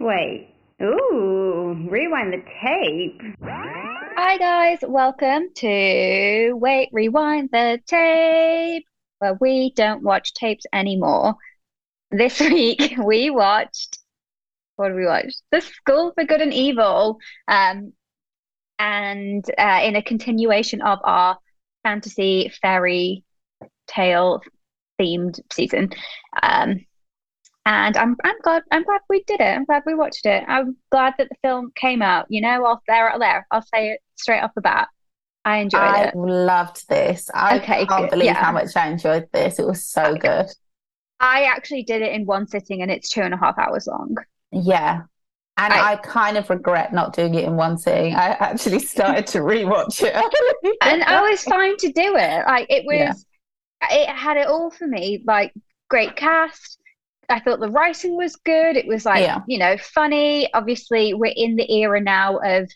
Wait. Ooh, rewind the tape. Hi guys, welcome to Wait, Rewind the Tape, where we don't watch tapes anymore. This week we watched what did we watch? The School for Good and Evil. Um, and uh, in a continuation of our fantasy fairy tale themed season. Um, and I'm I'm glad I'm glad we did it. I'm glad we watched it. I'm glad that the film came out. You know, off there there. I'll say it straight off the bat. I enjoyed I it. I loved this. I Okay, can't good. believe Yeah. how much I enjoyed this. It was so good. I actually did it in one sitting, and it's two and a half hours long. Yeah. And I- I, kind of regret not doing it in one sitting. I actually started to rewatch it. and I was fine to do it. Like it was, Yeah. it had it all for me. Like great cast. I thought the writing was good. It was like Yeah. you know funny. Obviously, we're in the era now of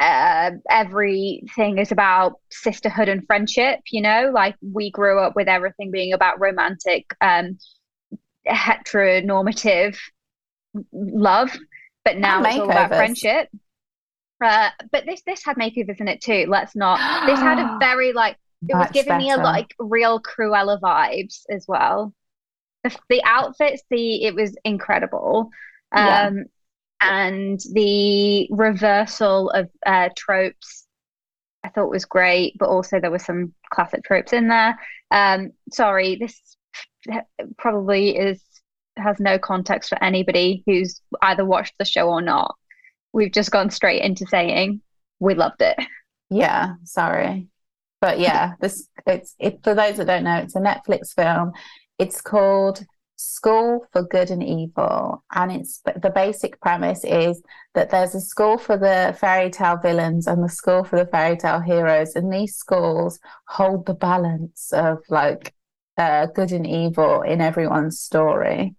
uh, everything is about sisterhood and friendship. You know, like we grew up with everything being about romantic, um, heteronormative love, but now it's all about friendship. Uh, but this this had makeovers in it too. Let's not. This had a very like it was giving me a like real Cruella vibes as well. The, the outfits, the it was incredible. Yeah. Um, and the reversal of uh, tropes I thought was great, but also there were some classic tropes in there. Um, sorry, this probably is has no context for anybody who's either watched the show or not. We've just gone straight into saying we loved it. Yeah, sorry. But yeah, this it's it for those that don't know, it's a Netflix film. It's called School for Good and Evil. And it's the basic premise is that there's a school for the fairy tale villains and the school for the fairy tale heroes. And these schools hold the balance of like uh, good and evil in everyone's story.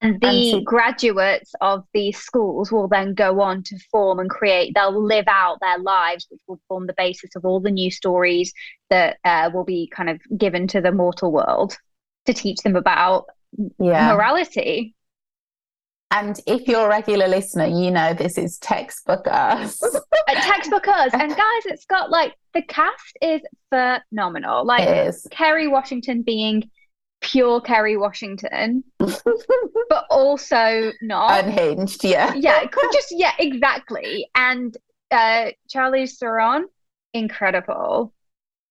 And the so- graduates of these schools will then go on to form and create, they'll live out their lives, which will form the basis of all the new stories that uh, will be kind of given to the mortal world to teach them about Yeah. morality. And if you're a regular listener, you know this is textbook us. A textbook us. And guys, it's got like the cast is phenomenal. Like it is. Kerry Washington being pure Kerry Washington, but also not. Unhinged, yeah. yeah, just yeah, exactly. And uh Charlize Theron, incredible.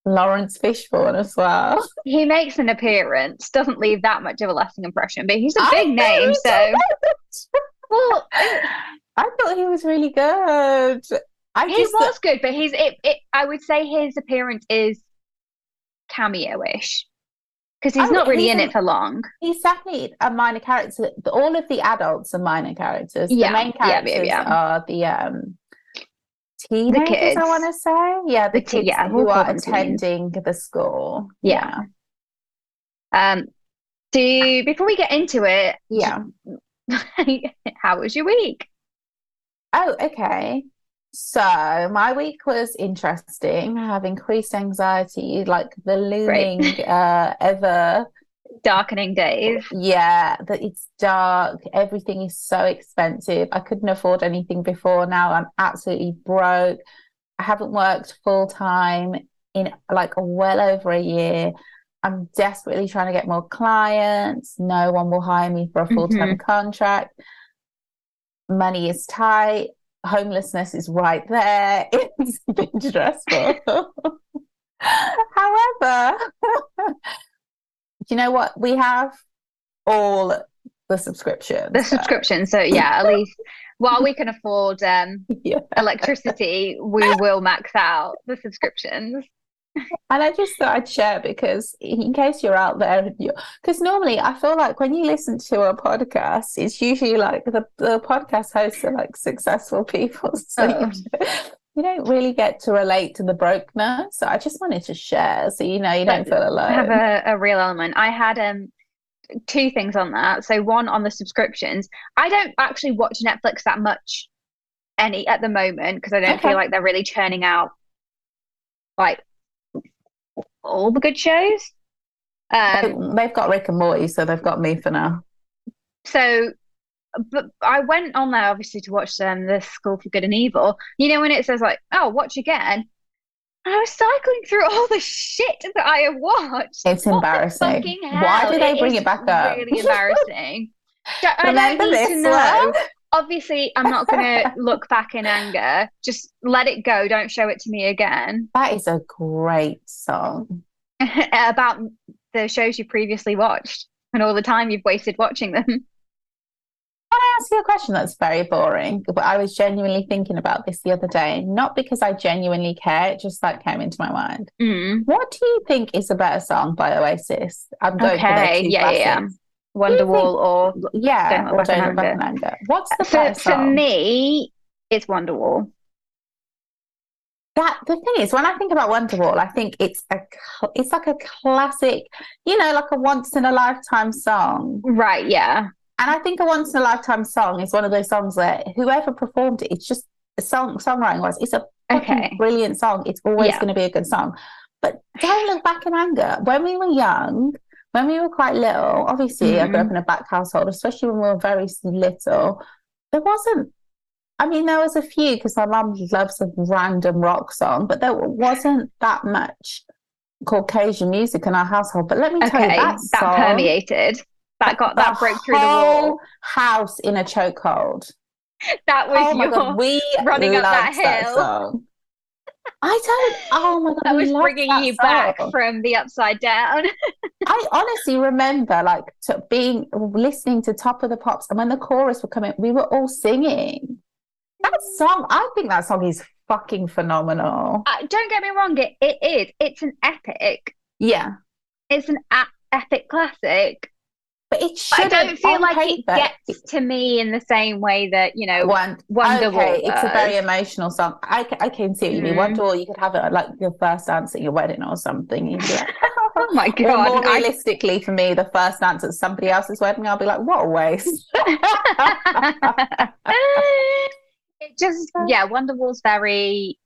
Laurence Fishburne as well. He makes an appearance, doesn't leave that much of a lasting impression, but he's a big know, name, so well, I thought he was really good. I he just was good, but he's it, it I would say his appearance is cameo-ish. Because he's Oh, not really he's in an- it for long. he's definitely a minor character. All of the adults are minor characters. Yeah, The main yeah, yeah, characters yeah. are the um teenagers, kids. I want to say. Yeah, the, The kids yeah, who we'll are them teens. attending the school. Yeah. Um do before we get into it, Yeah. how was your week? Oh, okay. So my week was interesting. I have increased anxiety, like the looming uh ever Darkening days. Yeah, that it's dark. Everything is so expensive. I couldn't afford anything before. Now I'm absolutely broke. I haven't worked full time in like well over a year. I'm desperately trying to get more clients. No one will hire me for a full time mm-hmm. contract. Money is tight. Homelessness is right there. It's been stressful. However, you know what? We have all the subscriptions. The subscription. So yeah, at least while we can afford um Yeah. electricity, we will max out the subscriptions. And I just thought I'd share because in case you're out there and you because normally I feel like when you listen to a podcast, it's usually like the, the podcast hosts are like successful people. So Oh. you, you don't really get to relate to the brokenness. So I just wanted to share so you know you don't feel alone. I have a, a real element. I had um two things on that. So one on the subscriptions. I don't actually watch Netflix that much any at the moment because I don't Okay. feel like they're really churning out like all the good shows. Um They've got Rick and Morty, so they've got me for now. so but I went on there obviously to watch um, the School for Good and Evil. You know when it says like, "Oh, watch again." I was cycling through all the shit that I have watched. It's What embarrassing. Why do they bring it back up? Really embarrassing. Remember this to know. one? Obviously, I'm not going to look back in anger. Just let it go. Don't show it to me again. That is a great song. About the shows you previously watched and all the time you've wasted watching them. Can I ask you a question that's very boring? But I was genuinely thinking about this the other day, not because I genuinely care, it just like came into my mind. Mm. What do you think is a better song by Oasis? I'm going for their Okay, two yeah, yeah, yeah. Wonderwall or Yeah, Don't or Don't Look Back in Anger. Anger. What's the for, better for me, it's Wonderwall. That the thing is, when I think about Wonderwall, I think it's a it's like a classic, you know, like a once in a lifetime song. Right, yeah. And I think a once in a lifetime song is one of those songs that whoever performed it, it's just a song songwriting wise, it's a Okay. brilliant song. It's always Yeah. going to be a good song. But don't look back in anger. When we were young, when we were quite little, obviously I grew Mm-hmm. up in a black household, especially when we were very little. There wasn't. I mean, there was a few because my mum loves a random rock song, but there wasn't that much Caucasian music in our household. But let me tell you, Okay, that that song, permeated. That got that the broke through the wall. whole House in a chokehold. That was Oh your god, we running up that that hill. song. I don't. Oh my god, that was bringing that you back from the upside down. I honestly remember like to being listening to Top of the Pops, and when the chorus would come in, we were all singing. That song, I think that song is fucking phenomenal. Uh, don't get me wrong, it, it is. It's an epic. Yeah, It's an a- epic classic. But it should. I don't feel like it gets to me in the same way that, you know, one Wonderwall Okay, it's a very emotional song. I, I can see what you mean. Mhm. Wonderwall, you could have it like your first dance at your wedding or something. You'd be like, oh my Or more God. I- realistically, for me, the first dance at somebody else's wedding, I'll be like, what a waste. it just yeah wonderwall's very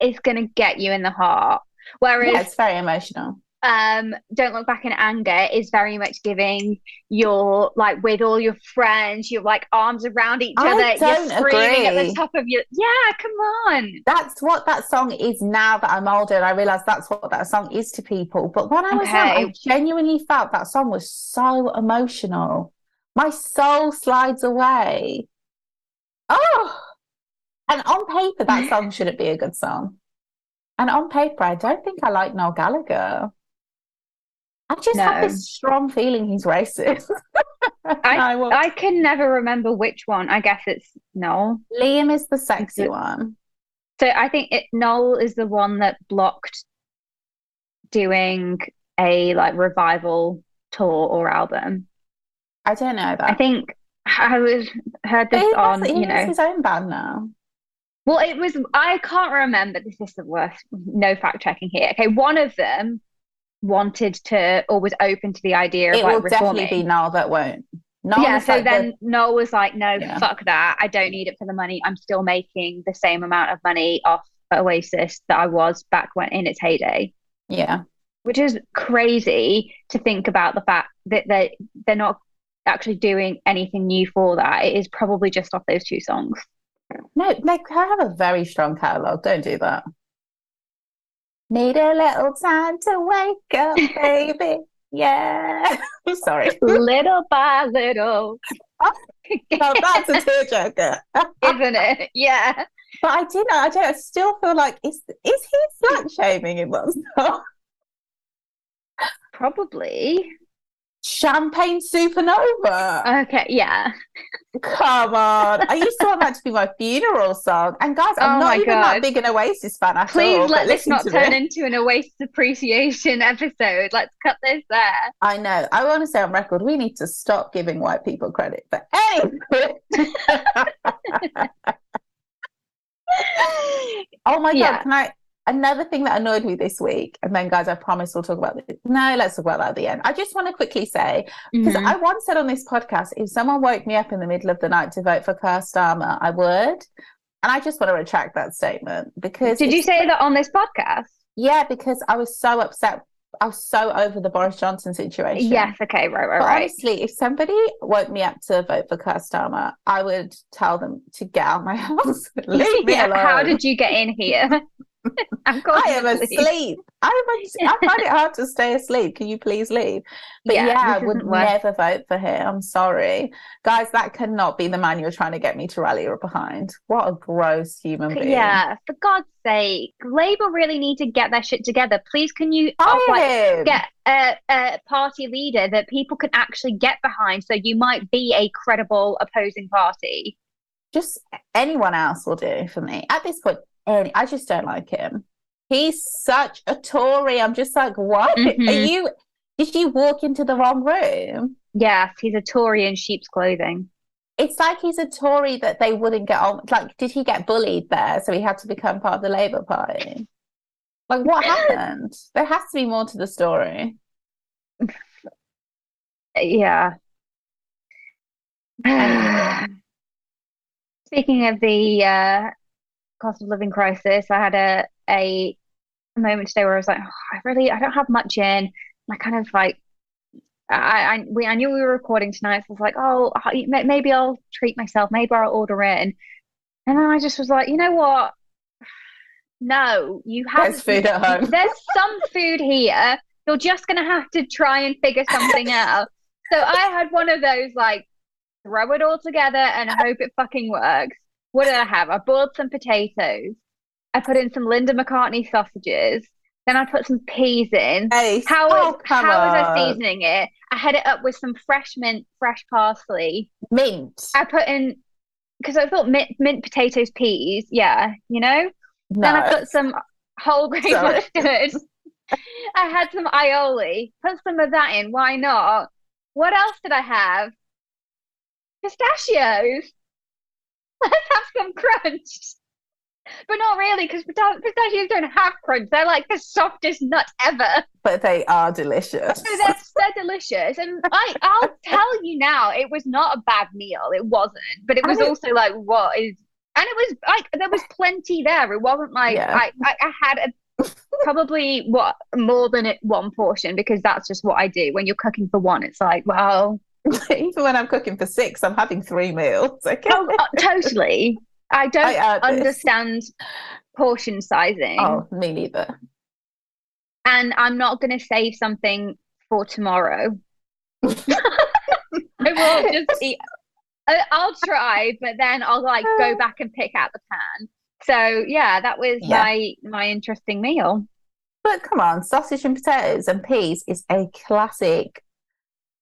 it's gonna get you in the heart whereas yeah, it's very emotional. Um don't look back in anger is very much giving your like with all your friends you're like arms around each I other you're screaming at the top of your yeah come on That's what that song is now that I'm older, and I realize that's what that song is to people. But when I was young, I genuinely felt that song was so emotional. My soul slides away. Oh, and on paper, that song shouldn't be a good song. And on paper, I don't think I like Noel Gallagher. I just have No. this strong feeling he's racist. I- will- i can never remember which one i guess it's noel Liam is the sexy one. So I think it, Noel is the one that blocked doing a like revival tour or album. I don't know that. I think I was heard this he has, on, he you know. his own band now. Well, it was I can't remember. This is the worst. No fact checking here. Okay, one of them wanted to or was open to the idea of It like will definitely reforming. be Noel that won't. Noel yeah, so like the- then Noel was like, no, Yeah. fuck that. I don't need it for the money. I'm still making the same amount of money off Oasis that I was back when in its heyday. yeah. which is crazy to think about the fact that they they're not actually doing anything new for that. It is probably just off those two songs. No, like I have a very strong catalogue. Don't do that. Need a little time to wake up, baby. Yeah. I'm sorry. little by little, No, that's a tearjerker. isn't it? Yeah. But I do know. I don't. I still feel like is is he slut shaming in one song? Probably. Champagne Supernova. Okay. Yeah. Come on. I used to want that to be my funeral song. And guys, I'm Oh not even God. that big an Oasis fan at Please all. let this not turn it. into an Oasis appreciation episode. Let's cut this there. I know. I want to say on record, we need to stop giving white people credit. But anyway. oh my Yeah. God. Can I? Another thing that annoyed me this week, and then guys, I promise we'll talk about this. No, let's talk about that at the end. I just want to quickly say, because Mhm. I once said on this podcast, if someone woke me up in the middle of the night to vote for Keir Starmer, I would. And I just want to retract that statement because Did you say that on this podcast? yeah, because I was so upset I was so over the Boris Johnson situation. Yes, okay, right, right, But right. honestly, if somebody woke me up to vote for Keir Starmer, I would tell them to get out of my house. Leave me Yeah, alone. How did you get in here? I am asleep. I'm, I find it hard to stay asleep. Can you please leave? But Yeah, yeah, I would isn't never vote for him. I'm sorry. Guys, that cannot be the man you're trying to get me to rally behind. What a gross human being. Yeah, for God's sake, Labour really need to get their shit together. Please, can you like, get a, a party leader that people can actually get behind so you might be a credible opposing party? just anyone else will do for me at this point any i just don't like him he's such a tory i'm just like what are Mhm. you did you walk into the wrong room Yes, he's a Tory in sheep's clothing. it's like he's a tory that they wouldn't get on like did he get bullied there so he had to become part of the labour party like what happened there has to be more to the story Yeah. Anyway. Speaking of the uh, cost of living crisis, I had a, a moment today where I was like, "Oh, I really, I don't have much in. I kind of like, I, I, we, I knew we were recording tonight, so I was like, oh, maybe I'll treat myself. Maybe I'll order in. And then I just was like, you know what? No, you have there's food at home there's some food here. You're just gonna have to try and figure something out. So I had one of those like throw it all together and hope it fucking works. What did I have? I boiled some potatoes. I put in some Linda McCartney sausages. Then I put some peas in. Hey, How oh, was how was I seasoning it? I had it up with some fresh mint, fresh parsley. mint I put in because I thought mint, mint potatoes, peas. Yeah, you know. Then I put some whole grain mustard. I had some aioli. Put some of that in. Why not? What else did I have? Pistachios. Let's have some crunch. But not really, because pistachios don't have crunch. They're like the softest nut ever. but they are delicious So they're, they're delicious. And I, I'll tell you now, it was not a bad meal. It wasn't. But it I was mean- also like, what is. And it was like, there was plenty there. It wasn't like, Yeah. I, I, I had a, probably what more than it, one portion because that's just what I do. When you're cooking for one, it's like, well, Even when I'm cooking for six, I'm having three meals. Okay. oh, uh, totally. I don't I add this. understand portion sizing. Oh, me neither. and I'm not going to save something for tomorrow. I will just eat. I'll try, but then I'll like go back and pick out the pan. So yeah, that was Yeah. my my interesting meal. But come on, sausage and potatoes and peas is a classic.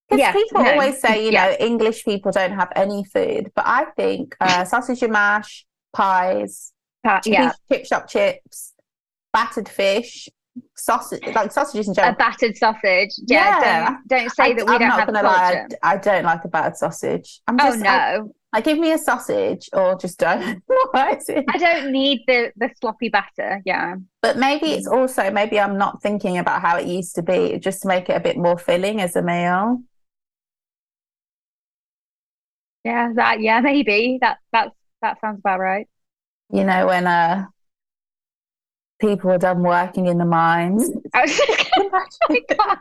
Because Yeah, people no, always say, you yeah. know, English people don't have any food, but I think uh, sausage and mash, pies, Uh, yeah, chip, shop chips, battered fish, sausage, like sausages in general. a battered sausage. Yeah, Yeah. don't don't say I, that we I'm don't not have gonna lie. I, I don't like a bad sausage. I'm Oh just, I, like, give me a sausage or just don't. Why is it? I don't need the the sloppy batter. Yeah, But maybe it's Mm. also maybe I'm not thinking about how it used to be, just to make it a bit more filling as a meal. Yeah, that yeah maybe that that that sounds about right. You know, when uh people are done working in the mines. I was just gonna, oh.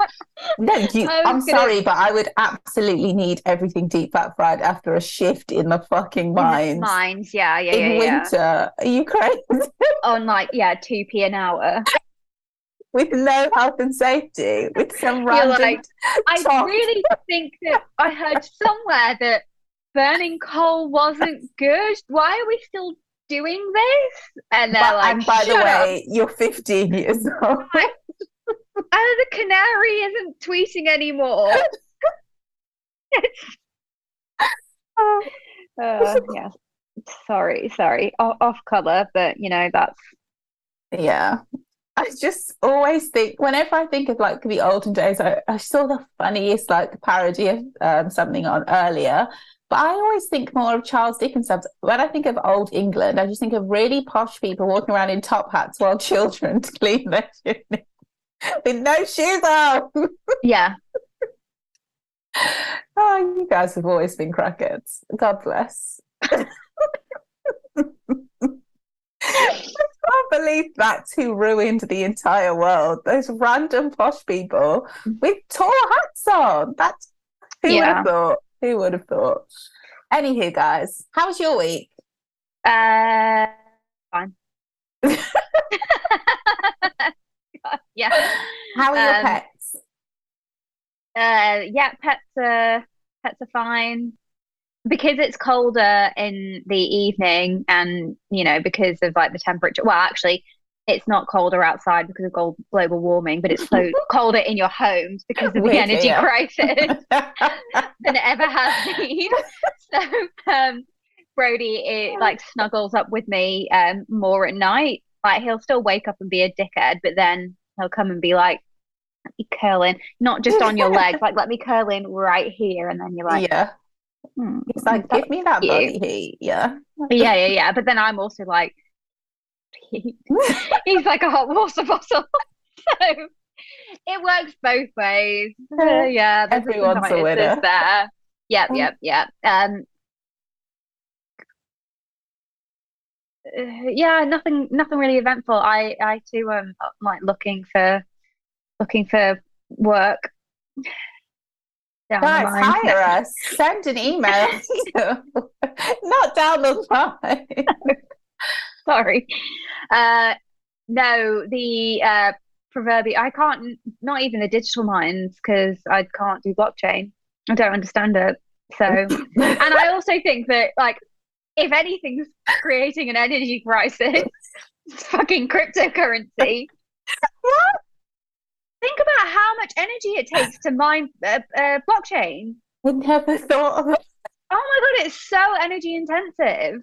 No, you, I'm gonna- sorry, but I would absolutely need everything deep fat fried after a shift in the fucking mines Mines, yeah, yeah, in yeah, yeah. winter. Are you crazy? On like yeah, two p an hour. With no health and safety, with some random like, I really think that I heard somewhere that burning coal wasn't good. Why are we still doing this? And they're But- like, and by the "Shut up." way, you're 15 years old. oh, the canary isn't tweeting anymore. Uh, yeah, sorry, sorry, o- off color, but you know that's Yeah. I just always think whenever I think of like the olden days, I, I saw the funniest like parody of um, something on earlier. But I always think more of Charles Dickens. When I think of old England, I just think of really posh people walking around in top hats while children clean their shoes with no shoes on. yeah. Oh, you guys have always been crackheads. God bless. I can't believe that's who ruined the entire world. Those random posh people mm-hmm. with tall hats on. That's who Yeah. have thought? Who would have thought? Anywho, guys, how was your week? Uh, fine. yeah. How are your Um, pets? Uh, yeah, pets are pets are fine. Because it's colder in the evening and, you know, because of like the temperature. Well, actually, it's not colder outside because of global warming, but it's so colder in your homes because of the Weirdly, energy yeah. crisis than it ever has been. So, um, Brody it, like snuggles up with me um more at night. Like he'll still wake up and be a dickhead, but then he'll come and be like, "Let me curl in, not just on your legs, like let me curl in right here." And then you're like, yeah. "Hmm, It's like, give me that cute." body heat. Yeah. yeah, yeah, yeah. But then I'm also like, he's like a hot water bottle. so it works both ways. Uh, yeah, Everyone's a winner. there. Yep, Um, yep, yep. Um, uh, yeah, nothing, nothing really eventful. I, I too am like looking for, looking for work. Down Guys, hire us. Send an email. Not down the line. Sorry. Uh, no, the uh, proverbial, I can't, not even the digital mines, because I can't do blockchain. I don't understand it. So, and I also think that, like, if anything's creating an energy crisis, it's fucking cryptocurrency. What? Think about how much energy it takes to mine uh, uh, blockchain. I never thought of it. Oh my God, it's so energy intensive.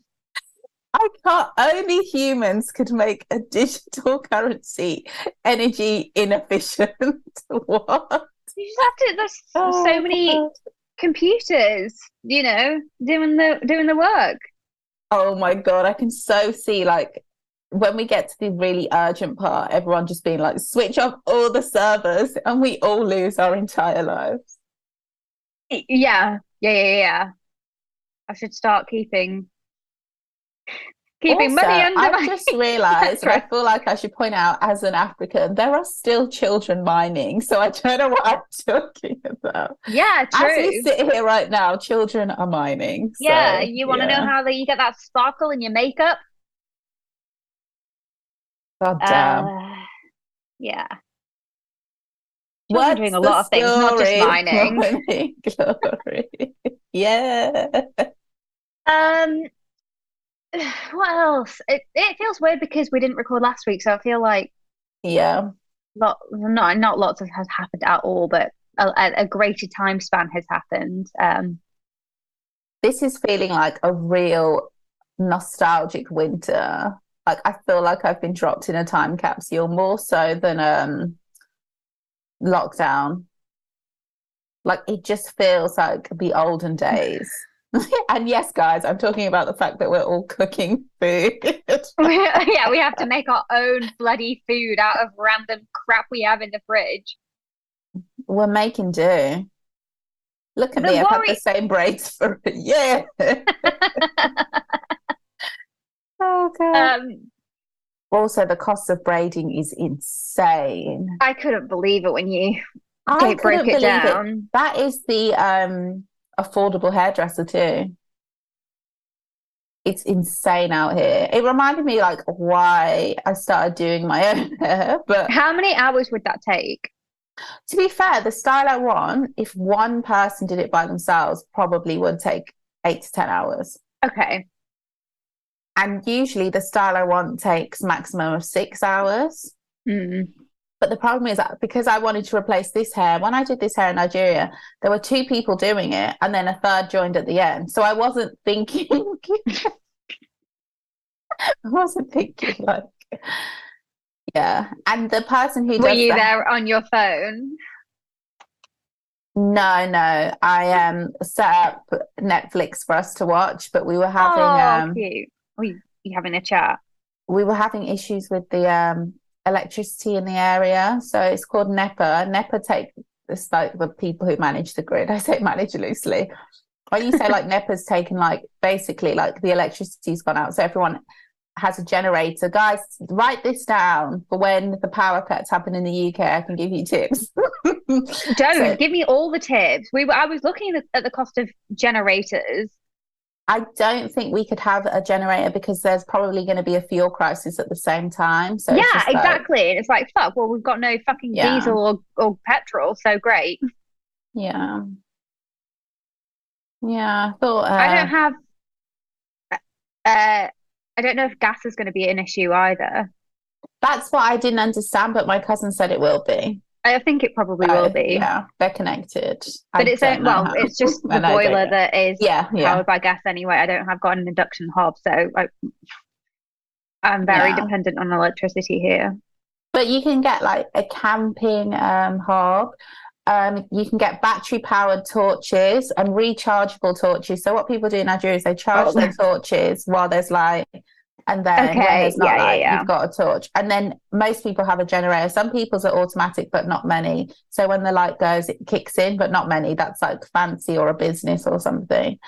I can't. Only humans could make a digital currency energy inefficient. what? You just have to, there's Oh, so many God. computers, you know, doing the doing the work. Oh my god, I can so see like when we get to the really urgent part, everyone just being like, switch off all the servers, and we all lose our entire lives. Yeah, yeah, yeah, yeah. I should start keeping keeping Also, money under I've my just realised, and I feel like I should point out as an African, there are still children mining. So I don't know what I'm talking about. Yeah, As true. we sit here right now, children are mining. Yeah, you want to yeah. know how that you get that sparkle in your makeup? God damn. Uh, yeah. Children What's doing a lot of things, not just mining. Morning Glory? yeah. Um, what else? It it feels weird because we didn't record last week, so I feel like Yeah. lot not not lots of has happened at all, but a, a a greater time span has happened. Um, This is feeling like a real nostalgic winter. Like I feel like I've been dropped in a time capsule more so than um lockdown. Like it just feels like the olden days. And yes, guys, I'm talking about the fact that we're all cooking food. yeah, we have to make our own bloody food out of random crap we have in the fridge. We're making do. Look at The me, I've had worry- the same braids for a year. Oh god. Um, Also, the cost of braiding is insane. I couldn't believe it when you I couldn't it believe it. down. That is the um affordable hairdresser too. It's insane out here. It reminded me like why I started doing my own hair. But How many hours would that take? to be fair, the style I want, if one person did it by themselves, probably would take eight to ten hours. Okay. And usually the style I want takes maximum of six hours. Hmm. But the problem is that because I wanted to replace this hair, when I did this hair in Nigeria, there were two people doing it and then a third joined at the end. So I wasn't thinking, I wasn't thinking like, yeah. And the person who Were you the- there on your phone? No, no. I um set up Netflix for us to watch, but we were having oh, um cute. Were you, you having a chat? we were having issues with the um electricity in the area. So it's called NEPA. NEPA take it's like the people who manage the grid. I say manage loosely. When you say like NEPA's taken like basically like the electricity's gone out. So everyone has a generator. Guys, write this down for when the power cuts happen in the UK. I can give you tips. Don't So- give me all the tips. We were, I was looking at, at the cost of generators. I don't think we could have a generator because there's probably going to be a fuel crisis at the same time. So yeah, like- exactly. And it's like, fuck, well, we've got no fucking Yeah. diesel or, or petrol, so great. yeah. Yeah, I thought uh, I don't have uh I don't know if gas is going to be an issue either. that's what I didn't understand, but my cousin said it will be. I think it probably will be. Yeah, they're connected. But I it's a, well, it's just the And I don't boiler that is Yeah, yeah. powered by gas anyway. I don't have got an induction hob, so I, I'm very Yeah. dependent on electricity here. But you can get like a camping um hob. Um, you can get battery powered torches and rechargeable torches. So what people do in Nigeria is they charge Oh. their torches while there's light, and then when Okay, there's not yeah, yeah, yeah. you've got a torch. And then most people have a generator. Some people's are automatic, but not many. So when the light goes, it kicks in, but not many. That's like fancy or a business or something.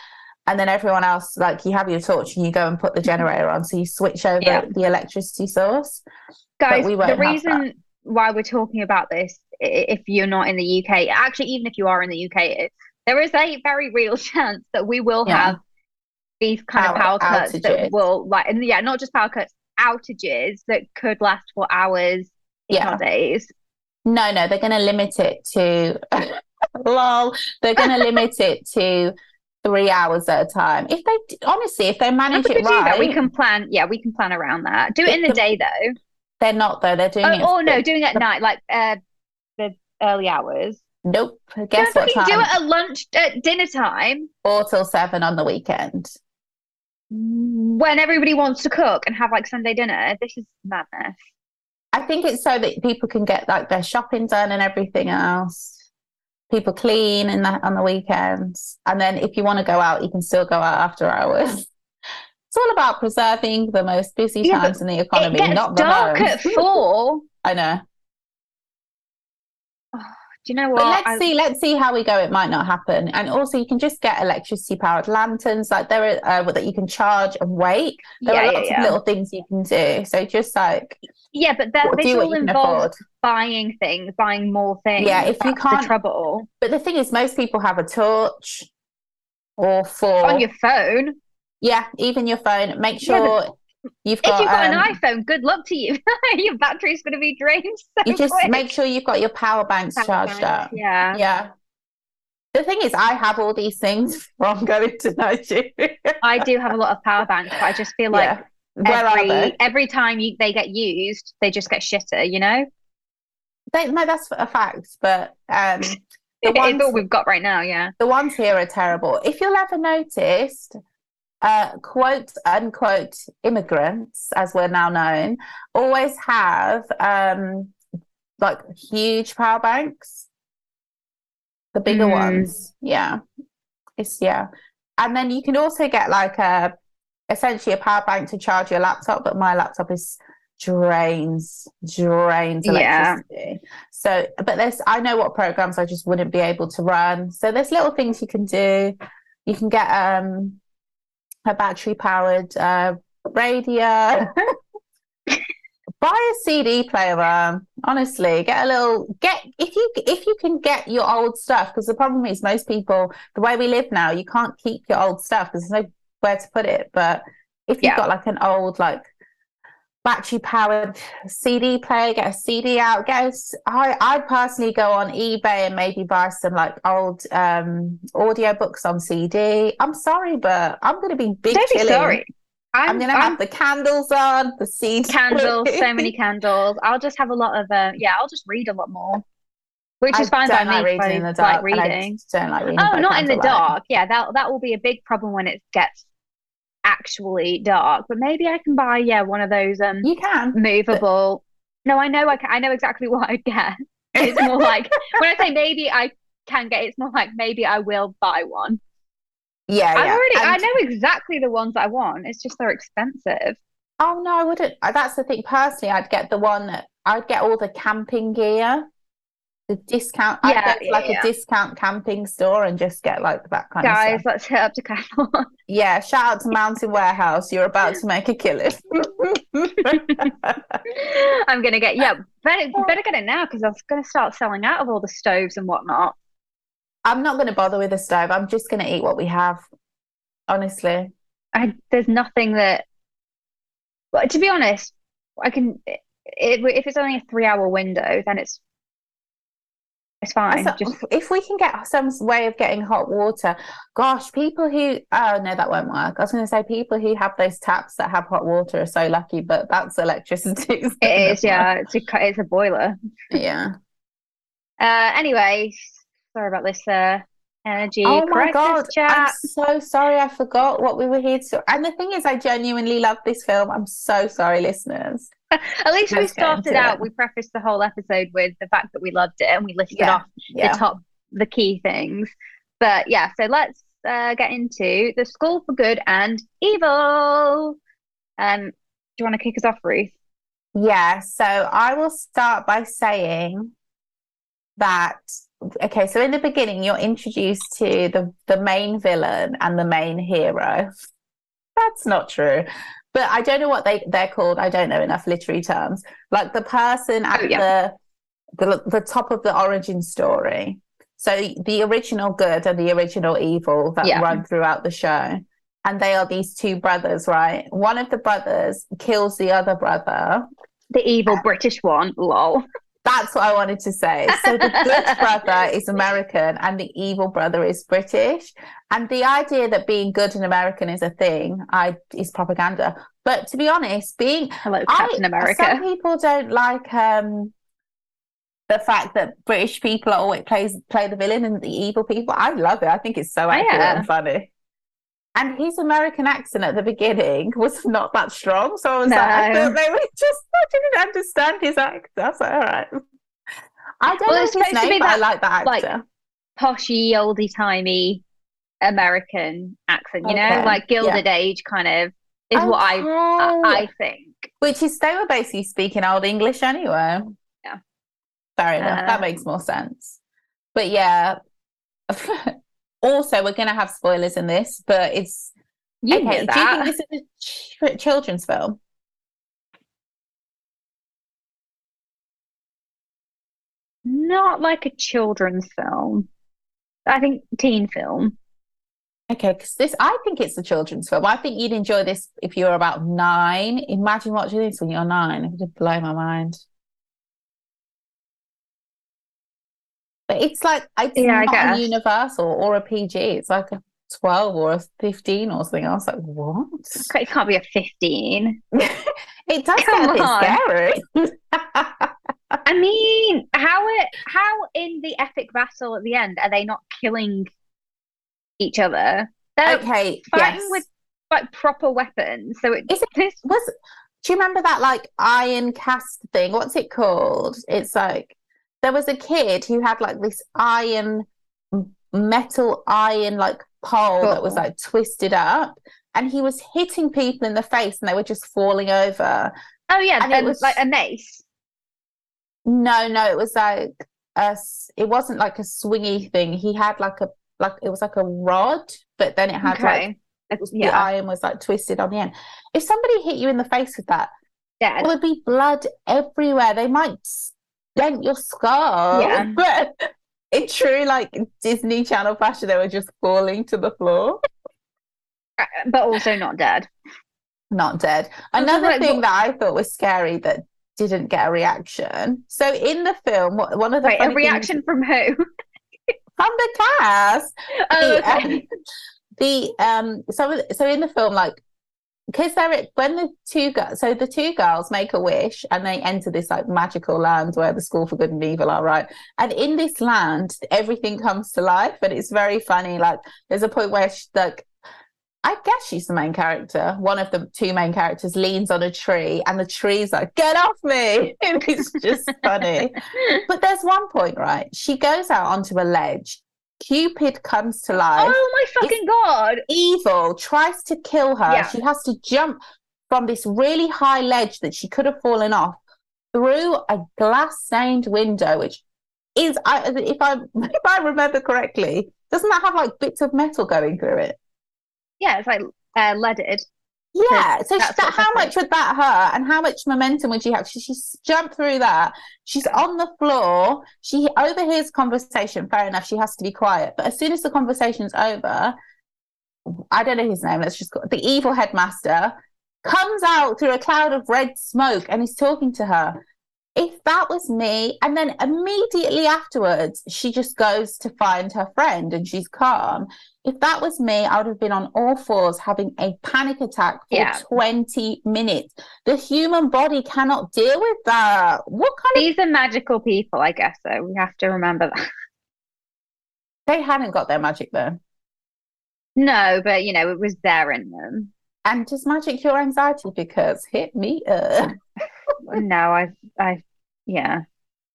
And then everyone else, like you have your torch and you go and put the generator on. So you switch over the electricity source. Guys, the reason why we're talking about this, if you're not in the UK, actually, even if you are in the UK, there is a very real chance that we will have these kind of Power cuts outages. that will, like, and yeah, not just power cuts, outages that could last for hours, Yeah. days. No, no, they're going to limit it to lol. They're going to limit it to three hours at a time. If they honestly, if they manage it do that? We can plan. Yeah, we can plan around that. Do it in the The- day though. they're not though. They're doing it. Oh, oh no, doing it at the- night, like uh, the early hours. Nope. Guess what fucking do it at lunch, at dinner time. or till seven on the weekend. When everybody wants to cook and have like Sunday dinner. This is madness. I think it's so that people can get like their shopping done and everything else. People clean in that on the weekends, and then if you want to go out, you can still go out after hours. It's all about preserving the most busy Yeah, times in the economy, it gets not the dark at four. I know. Do you know But what? let's I- see, let's see how we go. It might not happen. And also, you can just get electricity powered lanterns, like there are uh, that you can charge and wait. There yeah, are lots yeah. of little things you can do. So just like yeah, but that this all involves buying things, buying more things. Yeah, if you That's can't- trouble But the thing is, most people have a torch or four. on your phone. yeah, even your phone. Make Yeah, sure you've If you've got um, an iPhone, good luck to you. your battery's going to be drained so you just quick. make sure you've got your power banks Power charged bank, up. Yeah. Yeah. The thing is, I have all these things from going to Nigeria. I do have a lot of power banks, but I just feel like Yeah. Where every every time you, they get used, they just get shitter. You know, they? No, that's a fact. But um, the ones, all we've got right now. Yeah. the ones here are terrible. If you'll ever noticed, uh, quote unquote immigrants, as we're now known, always have um, like huge power banks, the bigger Mm. ones. Yeah, it's yeah, and then you can also get like a essentially a power bank to charge your laptop, but my laptop is drains drains Yeah. electricity. So, but there's I know what programs I just wouldn't be able to run. So there's little things you can do. You can get um a battery powered uh radio. Buy a CD player. Honestly, get a little get if you if you can get your old stuff because the problem is most people the way we live now you can't keep your old stuff because there's nowhere to put it. But if you've Yeah. got like an old like battery powered CD player, get a CD out. Get a I I personally go on eBay and maybe buy some like old um audio books on CD. I'm sorry, but I'm gonna be big Don't be sorry. I'm, I'm gonna I'm have the candles on, the CD candles, so many candles. I'll just have a lot of uh, yeah. I'll just read a lot more, which I is fine by don't like me. reading 'cause in the I dark. like I reading. don't like reading. Oh, not in the candlelight. dark. Yeah, that that will be a big problem when it gets actually dark. But maybe I can buy yeah one of those um You can. movable. No, I know I can, I know exactly what I'd get. It's more like when I say maybe I can get, it's more like maybe I will buy one. Yeah, I've yeah. already I know exactly the ones I want. It's just they're expensive. Oh no, I wouldn't. That's the thing. Personally, I'd get the one that I'd get all the camping gear. The discount. Yeah, I'd go to yeah, like yeah. a discount camping store and just get like that kind of Guys, stuff. let's hit up to Decathlon. Yeah, shout out to Mountain Warehouse. You're about to make a killing. I'm gonna get yeah, better better get it now because I was gonna start selling out of all the stoves and whatnot. I'm not going to bother with the stove. I'm just going to eat what we have. Honestly. I there's nothing that. But to be honest, I can if, if it's only a three hour window, then it's it's fine. So Just if we can get some way of getting hot water, gosh, people who oh no, that won't work. I was going to say people who have those taps that have hot water are so lucky, but that's electricity. it is, yeah. It's a it's a boiler. Yeah. Uh, anyway, sorry about this. Uh, energy Oh my God. I'm so sorry. I forgot what we were here to. And the thing is, I genuinely love this film. I'm so sorry, listeners. At least we Let's started out. it. We prefaced the whole episode with the fact that we loved it, and we listed Yeah, off Yeah. the top, the key things. But yeah, so let's uh, get into the School for Good and Evil. Um, do you want to kick us off, Ruth? Yeah, so I will start by saying that okay, so in the beginning you're introduced to the the main villain and the main hero. That's not true. But I don't know what they they're called. I don't know enough literary terms. Like the person at Oh, yeah. the the the top of the origin story. So the original good and the original evil that Yeah. run throughout the show. And they are these two brothers, right? One of the brothers kills the other brother The evil uh, British one, lol. that's what I wanted to say. So the good brother is American and the evil brother is British. And the idea that being good and American is a thing, I is propaganda. But to be honest, being Hello, I- Captain America. some people don't like um the fact that British people are always plays play the villain and the evil people. I love it. I think it's so accurate yeah. and funny. And his American accent at the beginning was not that strong. So I was like, I thought they were just I didn't understand his accent. I was like, all right. I don't Well, know his supposed to be but I that, like that like, actor. Poshy, oldie timey American accent, you know, like Gilded Age kind of is what I, I I think. Which is they were basically speaking old English anyway. Yeah. Fair enough. that Uh, makes more sense. But yeah. also, we're going to have spoilers in this, but it's You okay. Do you think this is a ch- children's film? Not like a children's film. I think teen film. Okay, because this, I think it's a children's film. I think you'd enjoy this if you were about nine. Imagine watching this when you're nine. It would blow my mind. But it's like it's Yeah, I not a universal or a PG. It's like a 12 or a 15 or something. I was like, what? It can't be a 15. it does Come get a bit scary. I mean, how it, how in the epic battle at the end are they not killing each other? They're okay, fighting yes. with like proper weapons. So it, Is it- this was do you remember that like iron cast thing what's it called it's like there was a kid who had like this iron metal iron like pole that was Oh. like twisted up and he was hitting people in the face and they were just falling over oh yeah, And it was- like a mace. no no it was like a it wasn't like a swingy thing he had like a like it was like a rod but then it had like Okay, it was, the yeah, iron was like twisted on the end if somebody hit you in the face with that yeah. There would be blood everywhere. They might dent your skull. Yeah. But in true like Disney Channel fashion, they were just falling to the floor. Uh, but also not dead. Not dead. Another like, thing what- that I thought was scary that didn't get a reaction. So in the film, what- one of the Wait, a funny things reaction from who? from the cast, Oh, the, okay. um, the um so so in the film like because they're when the two girls so the two girls make a wish and they enter this like magical land where the school for good and evil are right and in this land everything comes to life and it's very funny like there's a point where she, like I guess she's the main character. One of the two main characters leans on a tree, and the tree's like, "Get off me!" And it's just funny. But there's one point, right? She goes out onto a ledge. Cupid comes to life. Oh my fucking god! Evil tries to kill her. Yeah. She has to jump from this really high ledge that she could have fallen off through a glass stained window, which is I if I if I remember correctly, doesn't that have like bits of metal going through it? Yeah, it's like uh, leaded. Yeah. So that, how much would that hurt, and how much momentum would she have? She, she's jumped through that. She's on the floor. She overhears conversation. Fair enough. She has to be quiet. But as soon as the conversation's over, I don't know his name. Let's just go. The evil headmaster comes out through a cloud of red smoke and is talking to her. If that was me, and then immediately afterwards, she just goes to find her friend and she's calm. If that was me, I would have been on all fours having a panic attack for Yeah. 20 minutes. The human body cannot deal with that. What kind of. These are magical people, I guess. So we have to remember that. They hadn't got their magic though. No, but you know, it was there in them. And does magic cure anxiety? Because hit me up. No, I, I, yeah.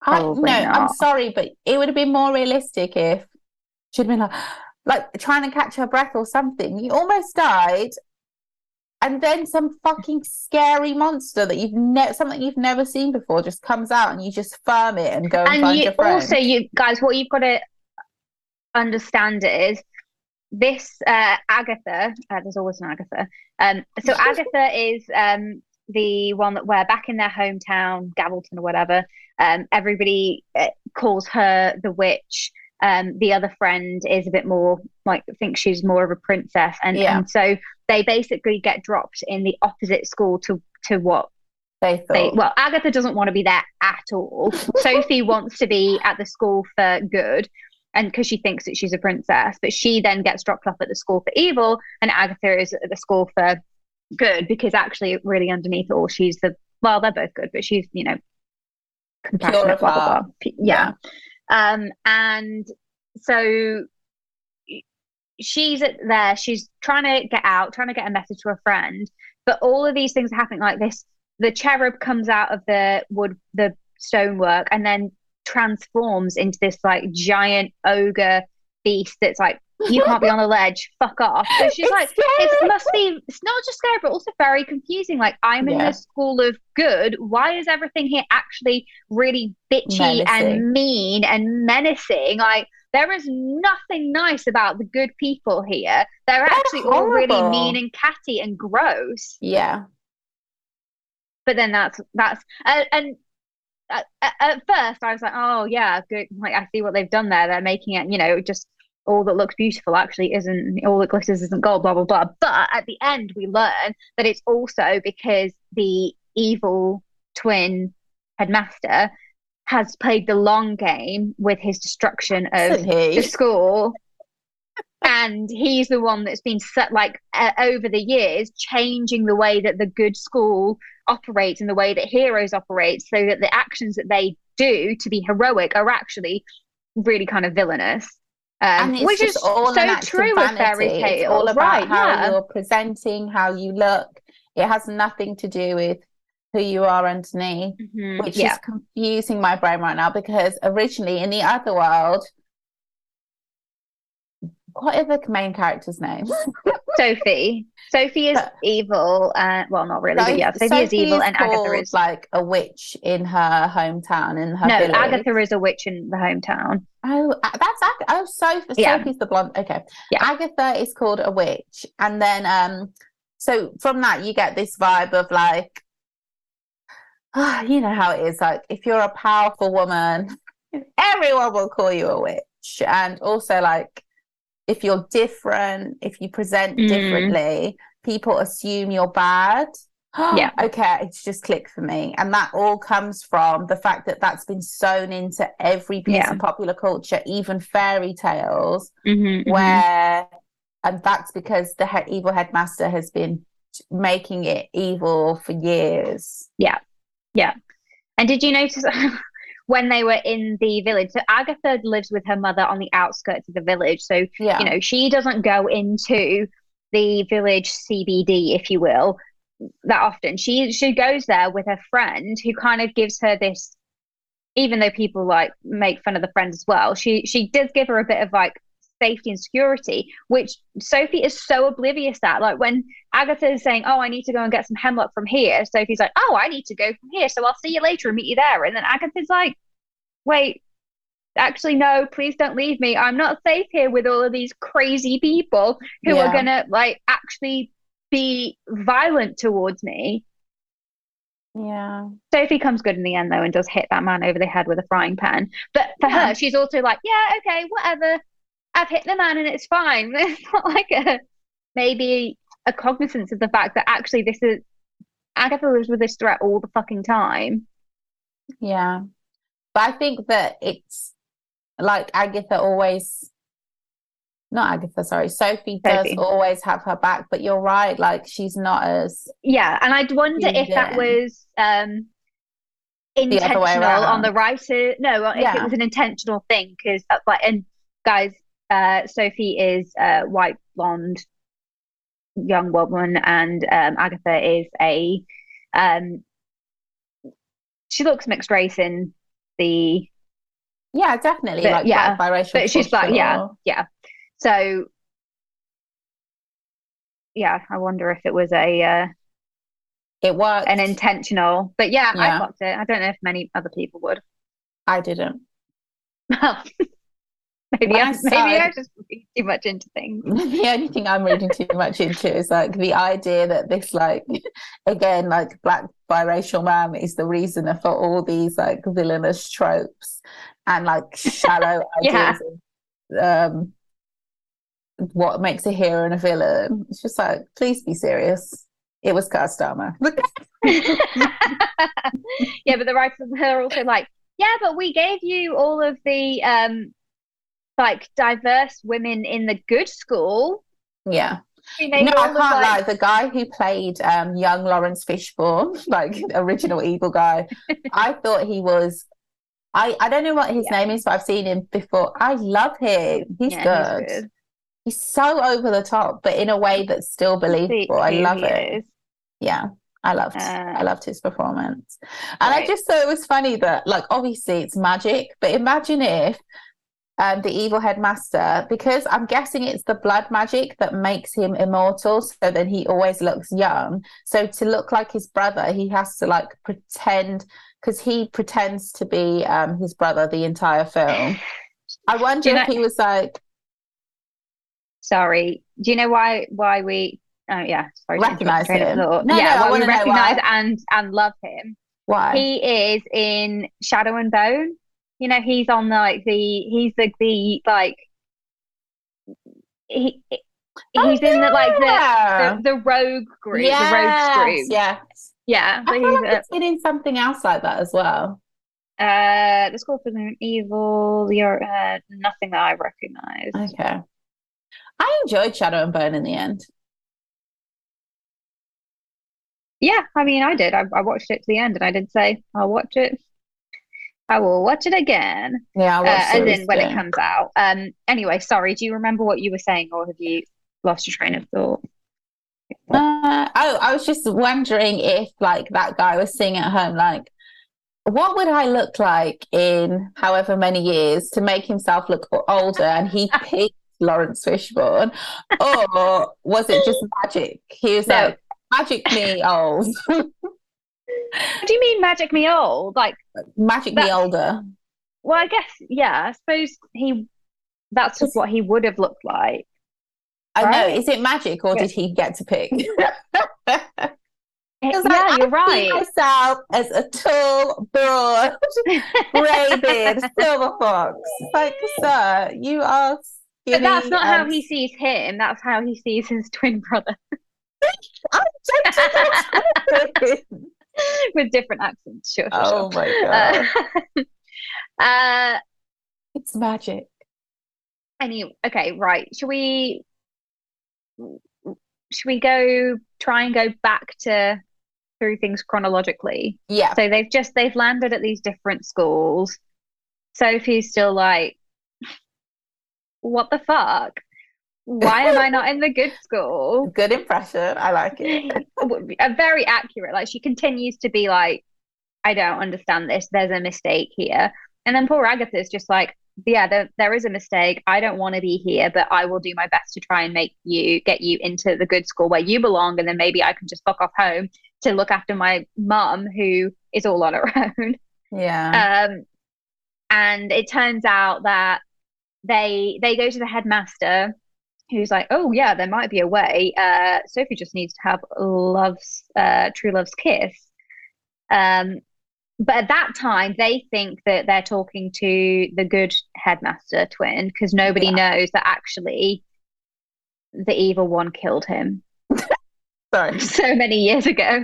I, no, Probably I'm sorry, but it would have been more realistic if she'd been like, like trying to catch her breath or something. You almost died, and then some fucking scary monster that you've never, something you've never seen before, just comes out, and you just firm it and go and, and find you your friend. also you guys what you've got to understand is this uh agatha uh, there's always an agatha um so agatha is um the one that where back in their hometown Gavaldon or whatever um everybody uh, calls her the witch um the other friend is a bit more like thinks she's more of a princess and, Yeah. and so they basically get dropped in the opposite school to to what they thought, they, well, Agatha doesn't want to be there at all. Sophie wants to be at the school for good, and because she thinks that she's a princess, but she then gets dropped off at the school for evil, and Agatha is at the school for good because actually, really underneath it all, she's the well, they're both good, but she's you know compassionate, blah blah blah. P- Yeah, um, and so she's at there. She's trying to get out, trying to get a message to a friend, but all of these things are happening like this the cherub comes out of the wood the stonework and then transforms into this like giant ogre beast that's like you can't be on the ledge. Fuck off. So she's It's like scary. it must be it's not just scary but also very confusing. Like i'm in Yeah. the school of good. Why is everything here actually really bitchy Menacing. and mean and menacing? Like there is nothing nice about the good people here. They're actually all really mean and catty and gross. Yeah, but then that's that's uh, and at, at- first I was like, oh yeah, good. Like I see what they've done there. They're making it, you know, just all that looks beautiful actually isn't all that glitters isn't gold. Blah blah blah. But at the end, we learn that it's also because the evil twin headmaster has played the long game with his destruction of the school. And he's the one that's been set like uh, over the years, changing the way that the good school operates in the way that heroes operate, so that the actions that they do to be heroic are actually really kind of villainous. Um, and it's which just is all so true with fairy vanity. tales, It's all about right? how yeah, you're presenting, how you look. It has nothing to do with who you are underneath. Mhm, which yeah. is confusing my brain right now because originally in the other world, what are the main characters' names? Sophie. Sophie is But- evil. Uh, well, not really, but yeah, Sophie, is Sophie evil, and Agatha is like a witch in her hometown in her no. village. Agatha is a witch in the hometown. Oh, that's Ag- oh, Sophie. Yeah. Sophie's the blonde. Okay, Yeah. Agatha is called a witch, and then um, so from that you get this vibe of like, ah, you know how it is. Like if you're a powerful woman, everyone will call you a witch, and also like if you're different, if you present Mm. differently, people assume you're bad. Yeah. Okay, it's just clicked for me. And that all comes from the fact that that's been sewn into every piece Yeah. of popular culture, even fairy tales, Mhm, mhm. where, and that's because the he- evil headmaster has been making it evil for years. Yeah. Yeah. And did you notice when they were in the village? So Agatha lives with her mother on the outskirts of the village. So, Yeah. you know, she doesn't go into the village CBD, if you will, that often. She she goes there with her friend who kind of gives her this even though people like make fun of the friend as well, she she does give her a bit of like safety and security, which Sophie is so oblivious at. Like when Agatha is saying, "Oh, I need to go and get some hemlock from here," Sophie's like, "Oh, I need to go from here, so I'll see you later and meet you there." And then Agatha's like, "Wait, actually no please don't leave me i'm not safe here with all of these crazy people who Yeah. are gonna like actually be violent towards me Yeah. sophie comes good in the end though and does hit that man over the head with a frying pan but for Yeah. her she's also like yeah okay whatever i've hit the man and it's fine it's not like a maybe a cognizance of the fact that actually this is agatha lives with this threat all the fucking time Yeah. But I think that it's like Agatha always, not Agatha, sorry, Sophie does Sophie. always have her back, but you're right, like she's not as, Yeah, and I'd wonder if that was um intentional on the writer. No, if it was an intentional thing, because like, and guys, uh, Sophie is a white blonde young woman, and um, Agatha is a um. She looks mixed race in the, yeah, definitely, But, like yeah, biracial. but she's black. Yeah, yeah. So, yeah, I wonder if it was a uh, It worked. an intentional. But yeah, I Yeah. clocked it. I don't know if many other people would. I didn't. Maybe I maybe I just read too much into things. the only thing I'm reading too much into is like the idea that this like again like black biracial man is the reason for all these like villainous tropes and like shallow Yeah. ideas of um what makes a hero and a villain. It's just like please be serious. It was armor. yeah, but the writers are also like, yeah, but we gave you all of the um like diverse women in the good school. yeah. No, I can't like- lie. The guy who played um, young Laurence Fishburne, like original evil guy, I thought he was. I, I don't know what his Yeah. name is, but I've seen him before. I love him. He's Yeah, good. he's He's so over the top, but in a way that's still believable. I love it. is. Yeah, I loved. Uh, I loved his performance, and I just thought it was funny that, like, obviously it's magic, but imagine if um, the evil headmaster, because I'm guessing it's the blood magic that makes him immortal, so then he always looks young. So to look like his brother, he has to like pretend because he pretends to be um, his brother the entire film. I wonder you if know- he was like Sorry. Do you know why why we oh yeah, sorry Recognise your him. No, yeah, no, why we recognize and and love him. why? He is in Shadow and Bone. You know, he's on like the he's the the like he Oh, he's in the like the, the the rogue group, yes, the rogue group. yes. Yeah, so I feel like it's been in something else like that as well. uh, the school for the evil. You're uh, nothing that I recognize. Okay. I enjoyed Shadow and Bone in the end. Yeah, I mean, I did. I, I watched it to the end, and I did say I'll watch it. I will watch it again, Yeah, I uh, watched as it in when it comes out. Um. Anyway, sorry. Do you remember what you were saying, or have you lost your train of thought? Uh, oh, I was just wondering if like that guy was sitting at home, like, what would I look like in however many years to make himself look older? And he picked Laurence Fishburne, or was it just magic? He was No. like, magic me old, What do you mean, magic me old? Like, magic me older. well, I guess, yeah. I suppose he. That's just what he would have looked like. I know. Is it magic, or Yeah. did he get to pick? Yeah, like, you're I right. myself as a tall, broad, grey-beard silver fox. Like, sir, you are But that's not how he sees him. That's how he sees his twin brother I'm. with different accents. Sure, sure, oh sure. my god, Uh, uh, it's magic. Any okay, right. Should we should we go try and go back to through things chronologically? Yeah, So they've just they've landed at these different schools. Sophie's still like, what the fuck? Why am I not in the good school? good impression. I like it. A very accurate. Like she continues to be like, I don't understand this. There's a mistake here. And then poor Agatha's just like, yeah, there, there is a mistake. I don't want to be here, but I will do my best to try and make you get you into the good school where you belong. And then maybe I can just fuck off home to look after my mum who is all on her own. Yeah, Um, and it turns out that they they go to the headmaster who's like, oh yeah, there might be a way. Uh, Sophie just needs to have love's uh, true love's kiss. Um, but at that time, they think that they're talking to the good headmaster twin because nobody Yeah. knows that actually the evil one killed him Sorry. so many years ago.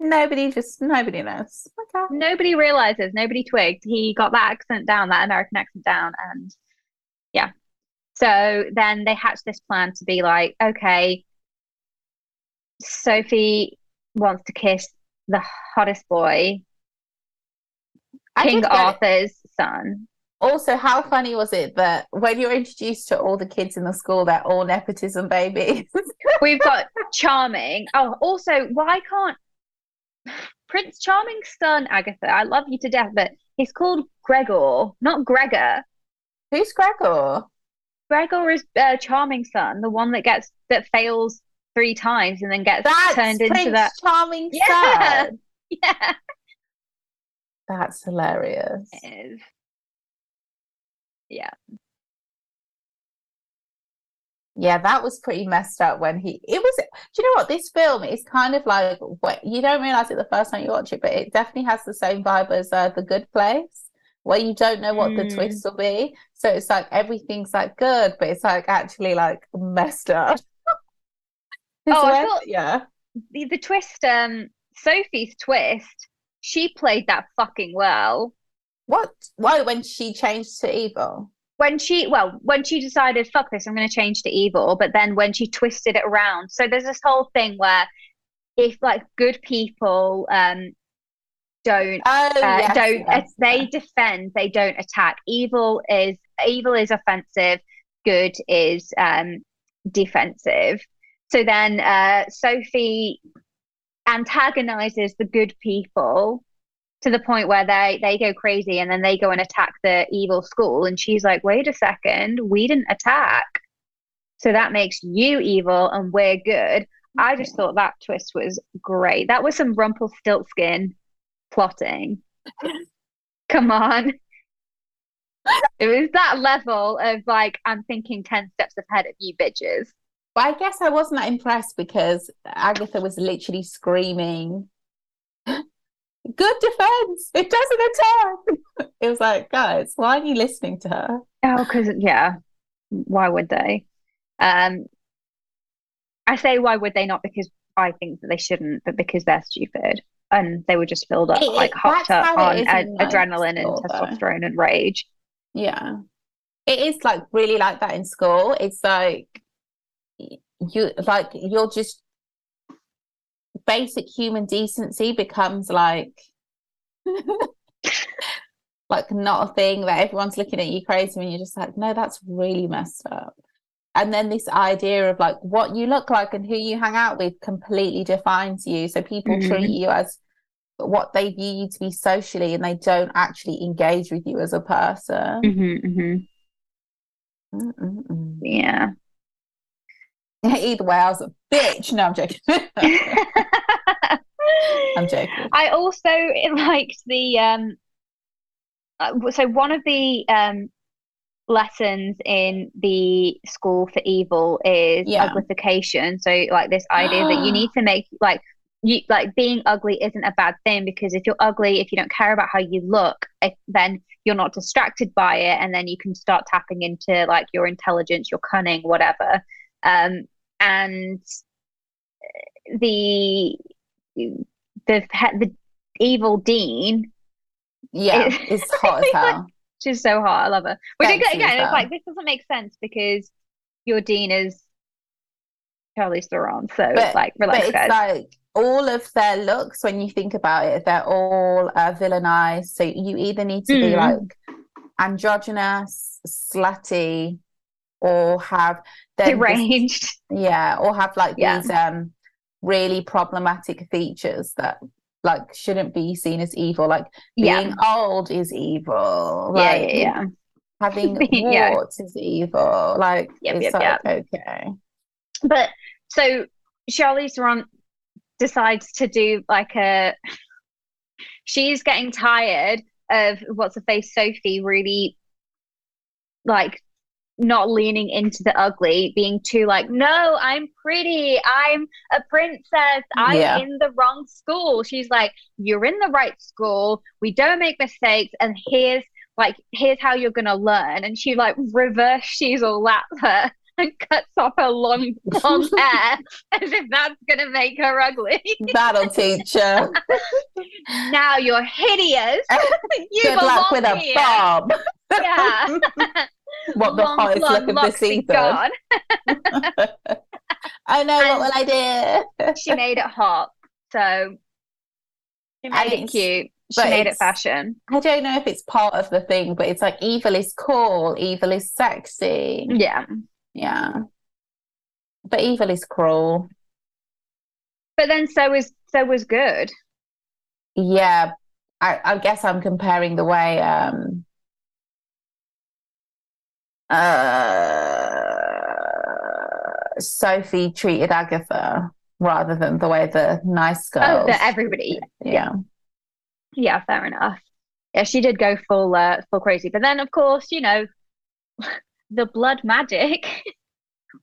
Nobody just nobody knows. Okay. Nobody realizes, nobody twigged. He got that accent down, that American accent down, and. So then they hatched this plan to be like, okay, Sophie wants to kiss the hottest boy, I King it. Arthur's son. Also, how funny was it that when you're introduced to all the kids in the school, they're all nepotism babies? We've got Charming. Oh, also, why can't Prince Charming's son, Agatha? I love you to death, but he's called Gregor, not Gregor. Who's Gregor? Gregor is uh, Charming son, the one that gets that fails three times and then gets That's turned into that. Charming Yeah. son. Yeah, That's hilarious. it is. Yeah, Yeah, that was pretty messed up when he it was do you know what this film is kind of like what you don't realize it the first time you watch it, but it definitely has the same vibe as uh, The Good Place, where you don't know what the Mm. twist will be. So it's like everything's like good, but it's like actually like messed up. Oh, I thought- yeah. the, the twist. Um, Sophie's twist. She played that fucking well. What why when she changed to evil? when she well when she decided fuck this i'm going to change to evil but then when she twisted it around so there's this whole thing where if like good people um don't Oh uh, yes, don't yes, they yes. defend they don't attack. Evil is evil is offensive good is um defensive. So then uh sophie antagonizes the good people to the point where they they go crazy and then they go and attack the evil school. And she's like wait a second we didn't attack. So that makes you evil and we're good. I just thought that twist was great. That was some rumpelstiltskin plotting come on it was that level of like i'm thinking 10 steps ahead of you bitches But I guess I wasn't that impressed because Agatha was literally screaming, Good defense. It doesn't attack. It was like, guys, why aren't you listening to her? Oh, because yeah, why would they? Um, I say why would they not because I think that they shouldn't, but because they're stupid and they were just filled up It- like hopped up on ad- adrenaline and though. testosterone and rage. Yeah. It is like really like that in school. It's like you like you're just basic human decency becomes like like not a thing that everyone's looking at you crazy and you're just like, no, that's really messed up. And then this idea of like what you look like and who you hang out with completely defines you. So people Mhm. treat you as what they view you to be socially and they don't actually engage with you as a person. Mm-hmm, Mm-mm-mm. Yeah. Either way, I was a bitch. No, I'm joking. I'm joking. I also liked the um uh, so one of the um lessons in the school for evil is Yeah. uglification. So like this idea that you need to make like you like being ugly isn't a bad thing because if you're ugly, if you don't care about how you look, if, then you're not distracted by it, and then you can start tapping into like your intelligence, your cunning, whatever. Um, and the the the evil dean Yeah, It- it's hot as hell. She's so hot. I love her. Which Sexy again, it's like this doesn't make sense because your dean is Charlize Theron. So But- it's like But relax, it's guys. like all of their looks, when you think about it, they're all uh, villainized. So you either need to be Mm. like androgynous, slutty, or have then this- Deranged. yeah, or have like Yeah. these um really problematic features that like shouldn't be seen as evil. Like Yeah. being old is evil. Yeah, Like yeah, yeah. having Yeah. warts is evil. Like Yep, it's yep, like yep. okay. But so Charlize Theron decides to do like a. She's getting tired of what's the face Sophie really like not leaning into the ugly, being too like, no, I'm pretty, I'm a princess, I'm Yeah. in the wrong school. She's like, you're in the right school, we don't make mistakes, and here's like, here's how you're gonna learn. And she like reverse she's all at her and cuts off her long blonde hair as if that's gonna make her ugly. That'll teach her. now you're hideous. you Good luck with a bob. Yeah. What the Long hottest blonde look of the season. I know. And- what will I do? she made it hot. So she made it cute. She made it fashion. I don't know if it's part of the thing, but it's like evil is cool, evil is sexy. Yeah. Yeah. But evil is cruel. But then so is so was good. Yeah. I, I guess I'm comparing the way um uh Sophie treated Agatha rather than the way the nice girls. Oh, girls. that everybody. yeah. Yeah, fair enough. Yeah, she did go full uh, full crazy. But then of course, you know, the blood magic.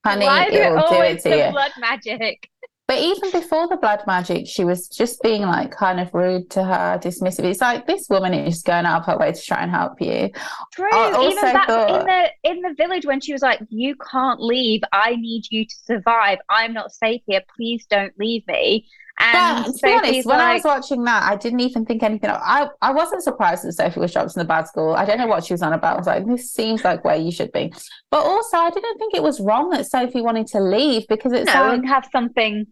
Honey, Why is it it always it to the you. blood magic? But even before the blood magic, she was just being like kind of rude to her, dismissive. It's like this woman is going out of her way to try and help you. True. Even back thought- in the in the village when she was like, "You can't leave. I need you to survive. I'm not safe here. Please don't leave me." And But to be honest, when I was watching that, I didn't even think anything. Of, I I wasn't surprised that Sophie was dropped in the bad school. I don't know what she was on about. I was like, this seems like where you should be. But also, I didn't think it was wrong that Sophie wanted to leave because it's no, like, have something.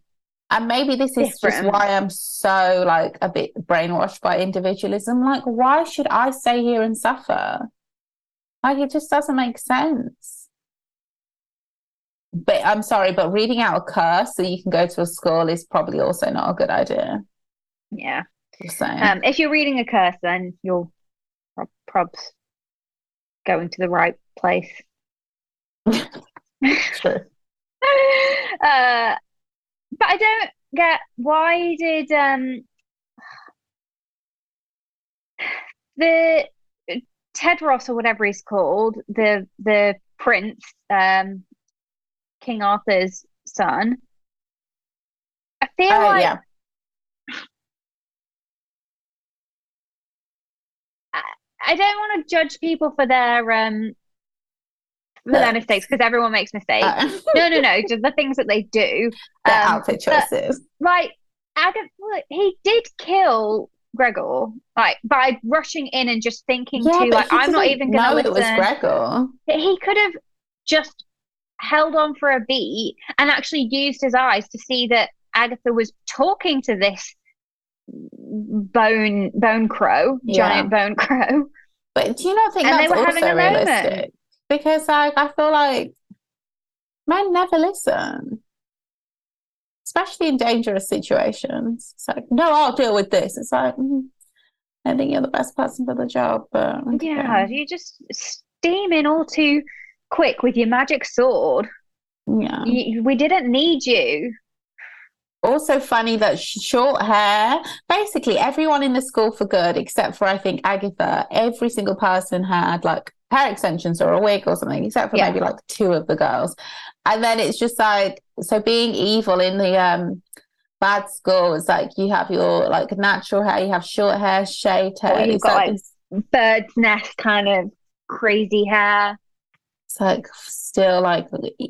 And maybe this is just why I'm so like a bit brainwashed by individualism. Like, why should I stay here and suffer? Like, it just doesn't make sense. But I'm sorry, but reading out a curse so you can go to a school is probably also not a good idea. Yeah. Saying. Um, if you're reading a curse, then you're prob- probs going to the right place. True. uh, but I don't get why did um the Tedros or whatever he's called, the the prince, um, King Arthur's son. I feel Uh, like yeah. I don't want to judge people for their um Uh, mistakes because everyone makes mistakes. Uh, no, no, no, just the things that they do. their Um, outfit but- choices. like Agatha, he did kill Gregor, like by rushing in and just thinking Yeah, to like I'm not even gonna know listen. it was Gregor. he could have just held on for a beat and actually used his eyes to see that Agatha was talking to this bone bone crow, giant bone crow. But do you not think And they that's were having also a moment. realistic? Because like I feel like men never listen. Especially in dangerous situations. It's like, no, I'll deal with this. It's like, mm, I think you're the best person for the job, but okay. Yeah, you just steam in all too quick with your magic sword. yeah. You, we didn't need you. Also funny that short hair. Basically, everyone in the school for good, except for I think Agatha, every single person had like hair extensions or a wig or something, except for Yeah. maybe like two of the girls. And then it's just like so being evil in the um bad school is like you have your like natural hair, you have short hair, shaved hair. Or you've it's got, like like, Bird's nest kind of crazy hair. It's like still like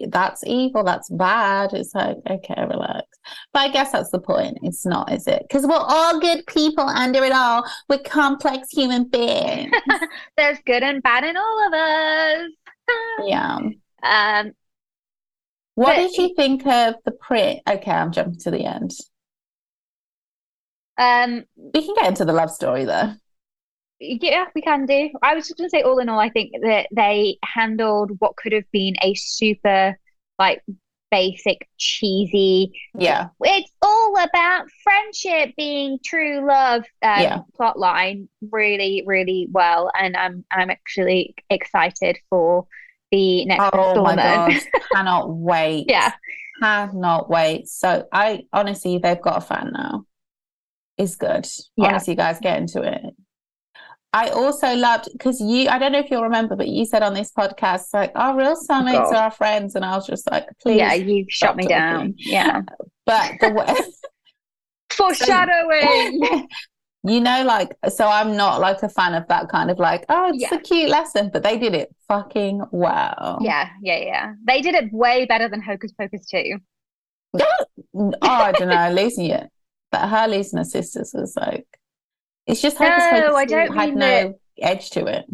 that's evil, that's bad. It's like okay, relax. But I guess that's the point. It's not, is it? Because we're all good people under it all. We're complex human beings. There's good and bad in all of us. yeah. Um, What But did you think of the print? Okay, I'm jumping to the end. um, We can get into the love story though. Yeah, we can do. I was just going to say, all in all, I think that they handled what could have been a super, like, basic, cheesy, Yeah. it's all about friendship being true love um, Yeah. plot line really, really well. And I'm I'm actually excited for the next Oh my god. Cannot wait. Yeah. Cannot wait. So I honestly they've got a fan now. It's good. Yeah. Honestly, you guys, get into it. I also loved because you, I don't know if you'll remember, but you said on this podcast, like, our real soulmates are our friends. And I was just like, please. yeah, you shut me talking. down. Yeah. But the way, Foreshadowing. you know, like, so I'm not like a fan of that kind of like, oh, it's Yeah. a cute lesson, but they did it fucking well. yeah, yeah, yeah. They did it way better than Hocus Pocus 2. Oh, I don't know, losing it. But her losing her sisters was like, it's just Hocus No, Pocus I don't had mean no that- edge to it.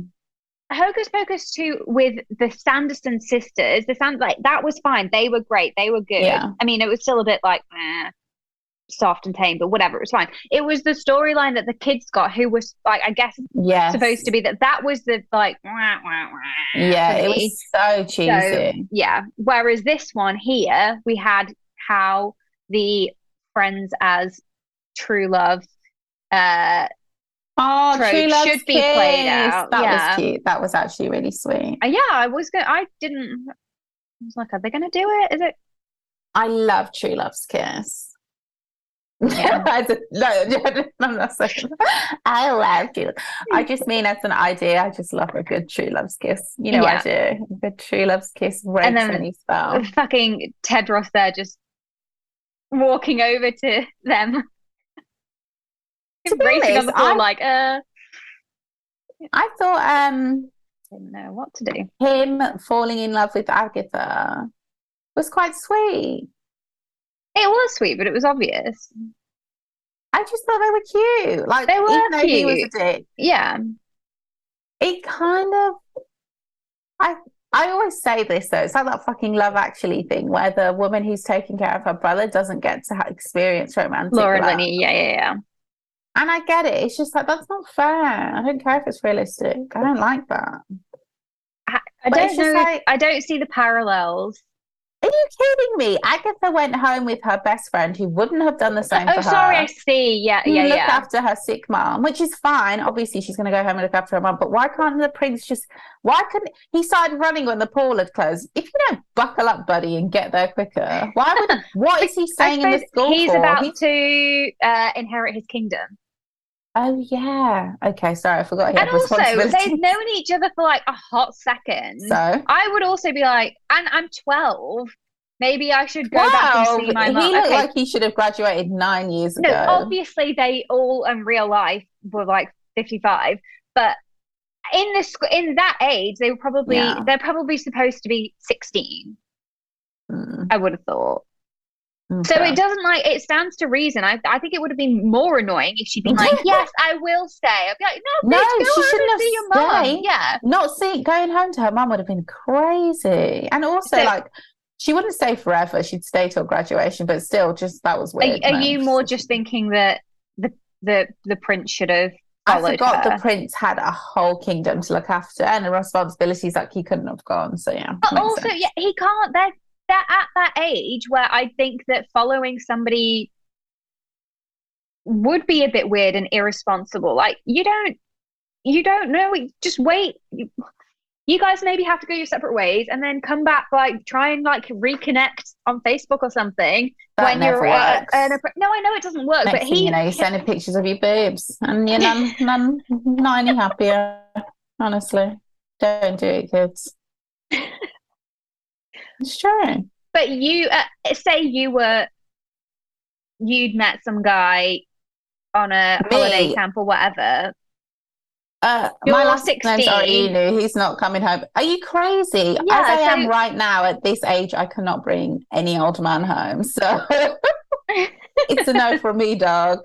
Hocus Pocus 2 with the Sanderson sisters, the Sand like that was fine. They were great. They were good. Yeah. I mean, it was still a bit like eh, soft and tame, but whatever, it was fine. It was the storyline that the kids got, who was like, I guess Yeah. supposed to be that that was the like wah, wah, wah Yeah, it was so cheesy. yeah. Whereas this one here, we had how the friends as true love uh Oh, True Love's should be played Kiss. out, That yeah. was cute. That was actually really sweet. uh, yeah, I was gonna I didn't I was like, are they gonna do it? Is it I love True Love's Kiss. Yeah. I no, I'm not saying I love True Love. I just mean as an idea, I just love a good True Love's Kiss. You know, I do. Good True Love's Kiss breaks And then- any spell. fucking Tedros there just walking over to them. To Racing on the floor I- like uh I thought um didn't know what to do. him falling in love with Agatha was quite sweet. It was sweet, but it was obvious. I just thought they were cute. Like They were even though he was a cute. dick, Yeah. it kind of I I always say this though, it's like that fucking love actually thing where the woman who's taking care of her brother doesn't get to experience romantic Laura love. Linney, yeah, yeah, yeah. And I get it. It's just like that's not fair. I don't care if it's realistic. I don't like that. I, I don't know. like- I don't see the parallels. Are you kidding me? Agatha went home with her best friend who wouldn't have done the same oh, sorry. I see. Yeah, yeah, looked yeah. after her sick mom, which is fine. Obviously, she's going to go home and look after her mom. But why can't the prince just? Why couldn't he started running when the pool had closed? If you don't buckle up, buddy, and get there quicker, why would? what is he saying in the school he's for? about He- to uh, inherit his kingdom. Oh yeah. Okay, sorry, I forgot he and had also, they've known each other for like a hot second. So I would also be like, and I'm 12. Maybe I should go back and see my he looked Okay, like he should have graduated nine years no, ago. obviously they all in real life were like 55, but in this in that age, they were probably Yeah. they're probably supposed to be 16. Mm, I would have thought. Mm, so it doesn't like it stands to reason. I I think it would have been more annoying if she'd been like, "Yes, I will stay." I'd be like, "No, No, bitch, she shouldn't have see your mum." stayed. Yeah, not seeing going home to her mum would have been crazy and also So- like she wouldn't stay forever she'd stay till graduation but still just that was are, weird are no. you more just thinking that the the the prince should have i forgot her? the prince had a whole kingdom to look after and the responsibilities that he couldn't have gone so yeah But also, sense. yeah, he can't. They're they're at that age where I think that following somebody would be a bit weird and irresponsible. Like you don't, you don't know. Just wait. You, you guys maybe have to go your separate ways and then come back. Like try and like reconnect on Facebook or something that when never you're uh, works an appre- no, I know it doesn't work, next but he you know you're sending pictures of your boobs and you're none, none not any happier honestly don't do it kids true But you uh, say you were you'd met some guy on a Me? holiday camp or whatever. Uh, You're my last name's 16. already knew he's not coming home. Are you crazy? Yeah, As I so- am right now at this age, I cannot bring any old man home. So it's a no from me, dog.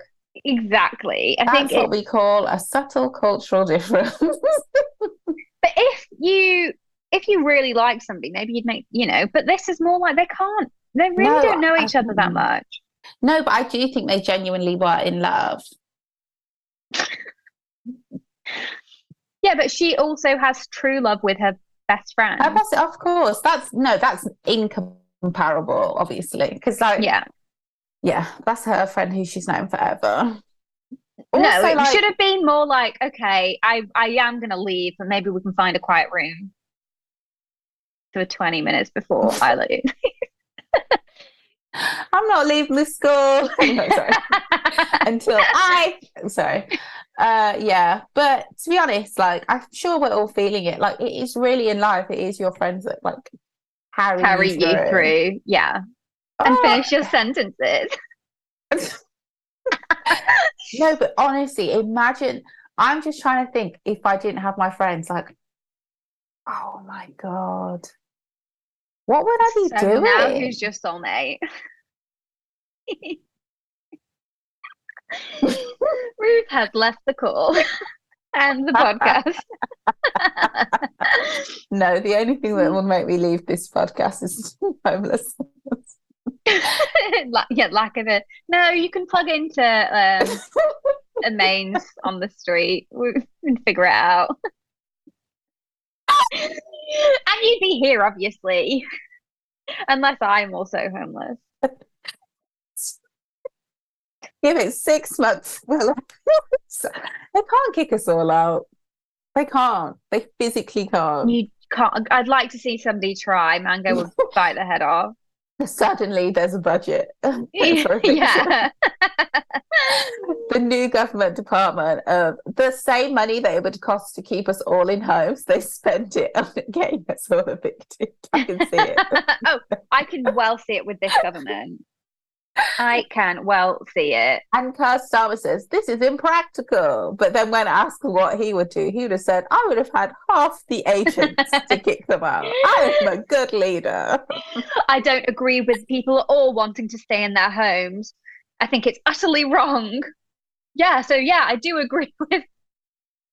Exactly. I That's think what it, we call a subtle cultural difference. but if you if you really like somebody, maybe you'd make you know, but this is more like they can't they really No, don't know I- each other that much. no, but I do think they genuinely were in love. Yeah, but she also has true love with her best friend. That's- of course, that's no, that's incomparable, obviously, because like, yeah. yeah. that's her friend who she's known forever. no, it like- should have been more like, okay, I I am gonna leave, but maybe we can find a quiet room for 20 minutes before I leave. I'm not leaving the school. No, sorry. until I sorry Uh, yeah, but to be honest, like I'm sure we're all feeling it. Like it is really in life. It is your friends that like carry, Carry you through. through. Yeah. And Oh, finish your sentences. no, but honestly, imagine. I'm just trying to think if I didn't have my friends. Like, oh my god, what would I be So doing? now who's your soulmate? Ruth has left the call and the podcast. No, the only thing that will make me leave this podcast is homeless. Yeah, lack of it. No, you can plug into um, a mains on the street can figure it out. and you'd be here, obviously, unless I'm also homeless. Give it six months. Well, they can't kick us all out. They can't. They physically can't. You can't. I'd like to see somebody try. Mango would bite the head off. Suddenly, there's a budget. yeah. The new government department of the same money that it would cost to keep us all in homes, they spent it on getting us all evicted. I can see it. oh, I can well see it with this government. I can well see it. And Keir Starmer says, This is impractical. But then when asked what he would do, he would have said, I would have had half the agents to kick them out. I am a good leader. I don't agree with people all wanting to stay in their homes. I think it's utterly wrong. Yeah, so yeah, I do agree with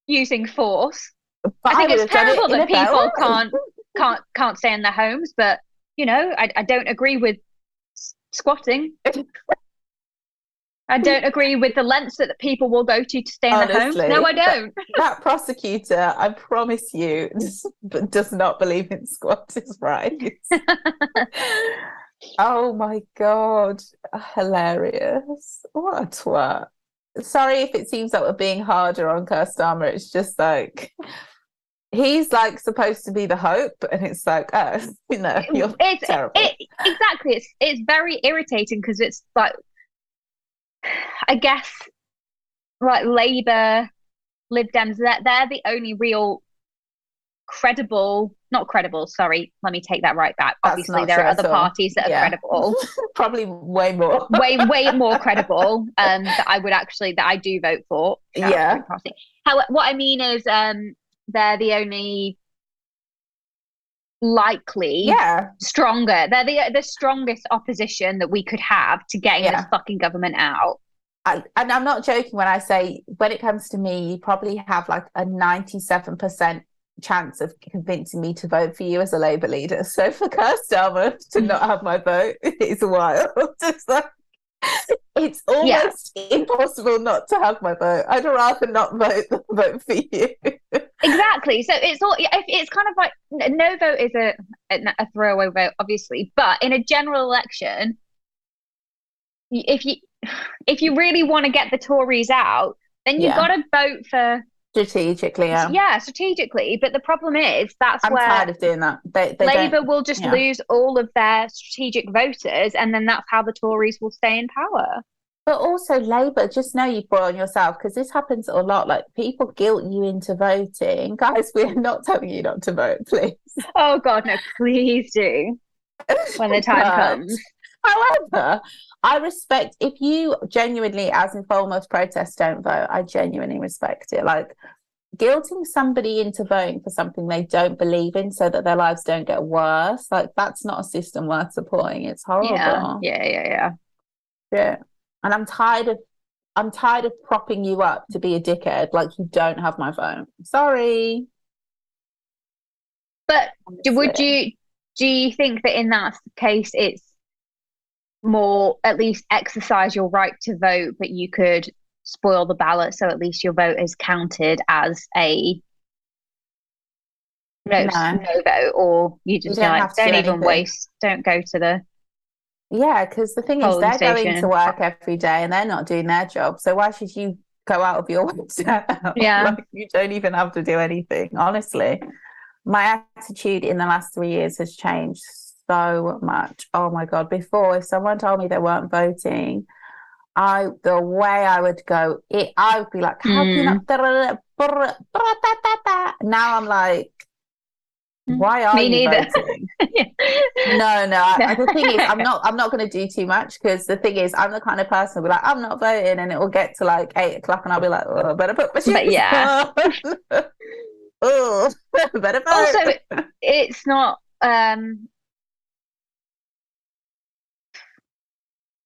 using force. But I think would it's done it terrible that people can't can't can't stay in their homes, but you know, I, I don't agree with squatting. I don't agree with the lengths that the people will go to to stay in their homes. Honestly, No, I don't. That prosecutor, I promise you, does, does not believe in squatters' rights. oh my God. Hilarious. What a twat. Sorry if it seems like we're being harder on Starmer. It's just like he's like supposed to be the hope, and it's like, oh, you know, you're it's terrible. it exactly. It's it's very irritating because it's like, I guess, like Labour, Lib Dems, they're, they're the only real credible, not credible. Sorry, let me take that right back. That's Obviously, there are other parties that are Yeah. credible, Probably way more. way way more credible. Um, that I would actually that I do vote for. Shout out to Yeah. Party. How what I mean is, um, they're the only likely Yeah. stronger. They're the the strongest opposition that we could have to getting Yeah. this fucking government out. I, and I'm not joking when I say when it comes to me, you probably have like a 97% chance of convincing me to vote for you as a Labour leader. So for Keir Starmer to not have my vote is wild. It's like it's almost impossible not to have my vote. I'd rather not vote than vote for you. Exactly. So it's all it's kind of like no vote is a a throwaway vote, obviously, but in a general election, if you if you really want to get the Tories out, then you've Yeah. got to vote for Strategically, yeah. yeah strategically. But the problem is that's I'm where tired of doing that. They, they Labour will just yeah. lose all of their strategic voters, and then that's how the Tories will stay in power. But also, Labour, just know you've brought on yourself because this happens a lot. Like people guilt you into voting. Guys, we're not telling you not to vote, please. Oh God, no! Please do when the time comes. However, I respect if you genuinely, as in Falmouth protests, don't vote. I genuinely respect it. Like guilting somebody into voting for something they don't believe in, so that their lives don't get worse. Like that's not a system worth supporting. It's horrible. Yeah, yeah, yeah, yeah. Yeah. And I'm tired of I'm tired of propping you up to be a dickhead. Like you don't have my vote. Sorry. But do, would you do you think that in that case it's more at least exercise your right to vote, but you could spoil the ballot so at least your vote is counted as a no, No. no vote, or you just don't like have to don't do even anything. waste, don't go to the Yeah, because the thing is they're going to work every day and they're not doing their job. So why should you go out of your way? Yeah. Like, you don't even have to do anything. Honestly. My attitude in the last three years has changed so much. Oh my God. Before, if someone told me they weren't voting, I the way I would go, it I would be like, how can you not? Mm. Now I'm like, why are Me you neither. voting? No, no. I, No. the thing is, I'm not. I'm not going to do too much because the thing is, I'm the kind of person who'll be like, I'm not voting, and it will get to like eight o'clock, and I'll be like, oh, better put my But yeah. on. oh, better vote. also it's not um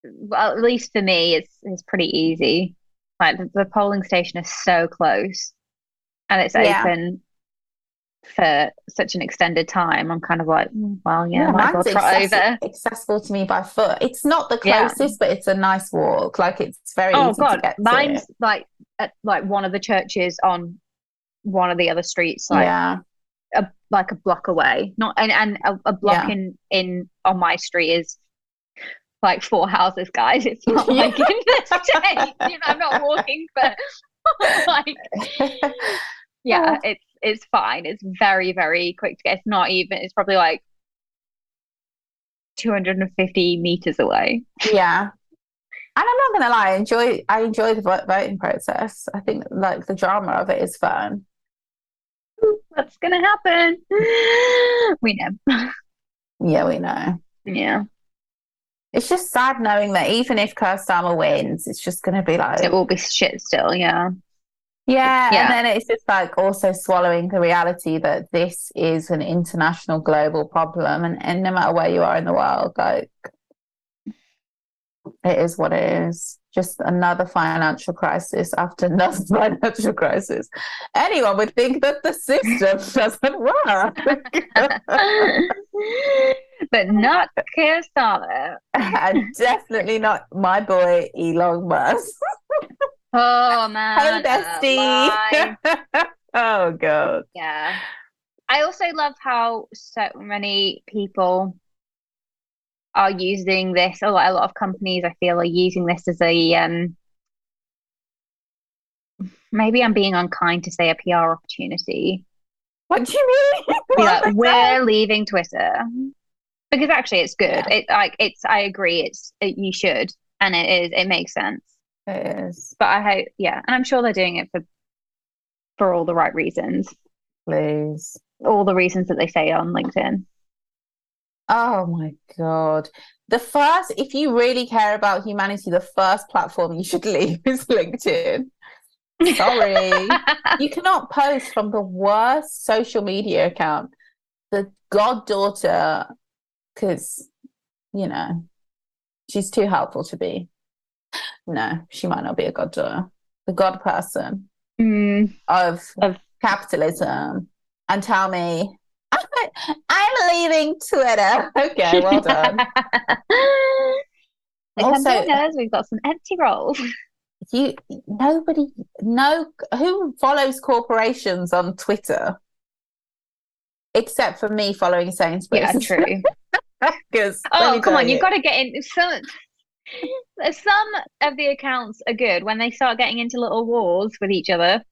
well at least for me it's it's pretty easy like the, the polling station is so close and it's Yeah. open for such an extended time i'm kind of like "Mm, well yeah, Yeah, might as well mine's trot accessi- over accessible to me by foot. It's not the Yeah. closest, but it's a nice walk. Like it's very oh easy to god get to. mine's like at like one of the churches on one of the other streets like yeah, a like a block away. Not and and a, a block Yeah. in in on my street is like four houses, guys. It's not Yeah. like in the States. You know, I'm not walking for like yeah, Oh. it's it's fine. It's very, very quick to get. It's not even it's probably like 250 meters away. yeah. And I'm not gonna lie, I enjoy I enjoy the voting process. I think like the drama of it is fun. What's gonna happen? We know. Yeah, we know. Yeah. It's just sad knowing that even if Keir Starmer wins, it's just gonna be like It will be shit still, yeah. Yeah, Yeah. and then it's just like also swallowing the reality that this is an international global problem and, and no matter where you are in the world, like it is what it is. Just another financial crisis after another financial crisis. Anyone would think that the system doesn't work. but not Keir Starmer. and definitely not my boy Elon Musk. Oh man. Hey uh, bestie. oh god. yeah. I also love how so many people are using this, or like a lot of companies I feel are using this as a um maybe I'm being unkind to say a PR opportunity. What do you mean? Like, we're leaving Twitter. Because actually it's good. Yeah. It like it's I agree, it's it, you should. And it is, it makes sense. It is. But I hope yeah, and I'm sure they're doing it for for all the right reasons. Please. All the reasons that they say on LinkedIn. Oh my God. The first, if you really care about humanity, the first platform you should leave is LinkedIn. Sorry. you cannot post from the worst social media account, the goddaughter, because, you know, she's too helpful to be. No, she might not be a goddaughter. The god person Mm, of, Of- capitalism and tell me, I'm leaving Twitter. Okay, well done. Also- we've got some empty roles. you nobody no who follows corporations on Twitter except for me following Sainsbury's. Yeah, true. Because Oh, come on, you've got to get in. Some some of the accounts are good when they start getting into little wars with each other.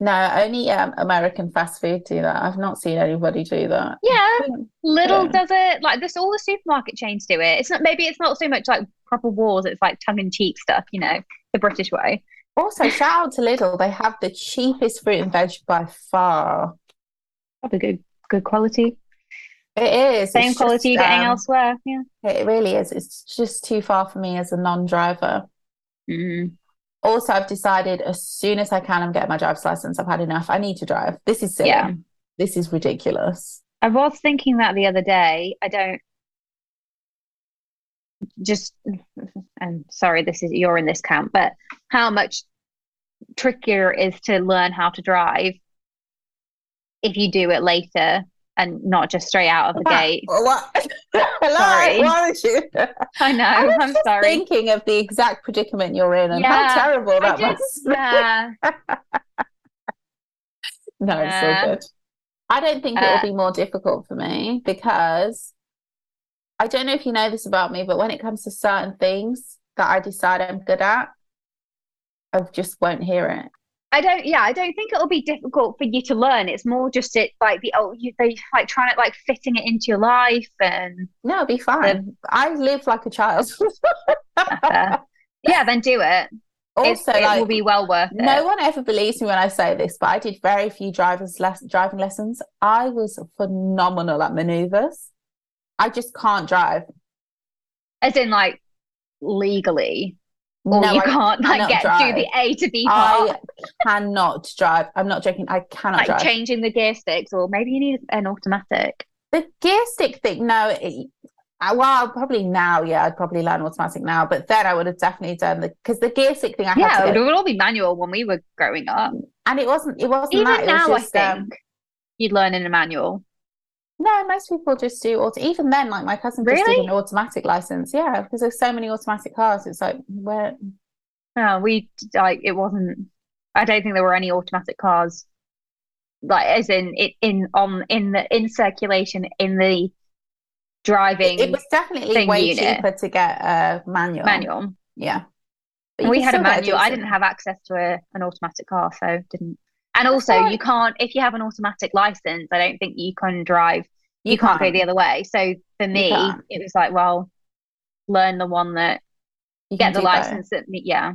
No only um, American fast food do that. I've not seen anybody do that. Yeah, Lidl Yeah. does it. Like this, all the supermarket chains do it. It's not maybe it's not so much like proper wars. It's like tongue in cheek stuff, you know, the British way. Also, shout out to Lidl. They have the cheapest fruit and veg by far. Probably good, good quality. It is. Same It's quality just, you're getting um, elsewhere. Yeah. It really is. It's just too far for me as a non-driver. Mm. Also, I've decided as soon as I can, I'm getting my driver's license. I've had enough. I need to drive. This is silly. Yeah. This is ridiculous. I was thinking that the other day. I don't just, I'm sorry, this is you're in this camp, but how much trickier is to learn how to drive if you do it later and not just straight out of the gate. What? Hello? Sorry. Why would you? I know, I was I'm just sorry. thinking of the exact predicament you're in and Yeah, how terrible that be. yeah, No, it's Yeah. all good. I don't think Uh, it'll be more difficult for me because I don't know if you know this about me, but when it comes to certain things that I decide I'm good at, I just won't hear it. I don't, yeah, I don't think it'll be difficult for you to learn. It's more just it like the oh, you, they like trying to like fitting it into your life and No, it'll be fine. I live like a child. uh, yeah, then do it. Also, it, it like will be well worth it. no one ever believes me when I say this, but I did very few drivers less driving lessons. I was phenomenal at maneuvers. I just can't drive. As in, like legally, or No, you I can't like get drive. do the A to B part, I cannot drive. I'm not joking. I cannot like drive. changing the gear sticks, or maybe you need an automatic. The gear stick thing, no. It, well, probably now, yeah, I'd probably learn automatic now. But then I would have definitely done the because the gear stick thing I Yeah, it would all be manual when we were growing up. and it wasn't. It wasn't Even that. Now, was just, I um, think you'd learn in a manual. No, most people just do auto. Even then, like my cousin just did an automatic license. Yeah, because there's so many automatic cars. It's like where No, we like it wasn't. I don't think there were any automatic cars, like as in it in on in the in circulation in the driving it was definitely way unit. cheaper to get a manual. manual. Yeah. We had a manual. I didn't have access to a, an automatic car, so didn't. And also, you can't if you have an automatic license. I don't think you can drive. You, can't go the other way. So for me, it was like, well, learn the one that You get the both. license that. Yeah,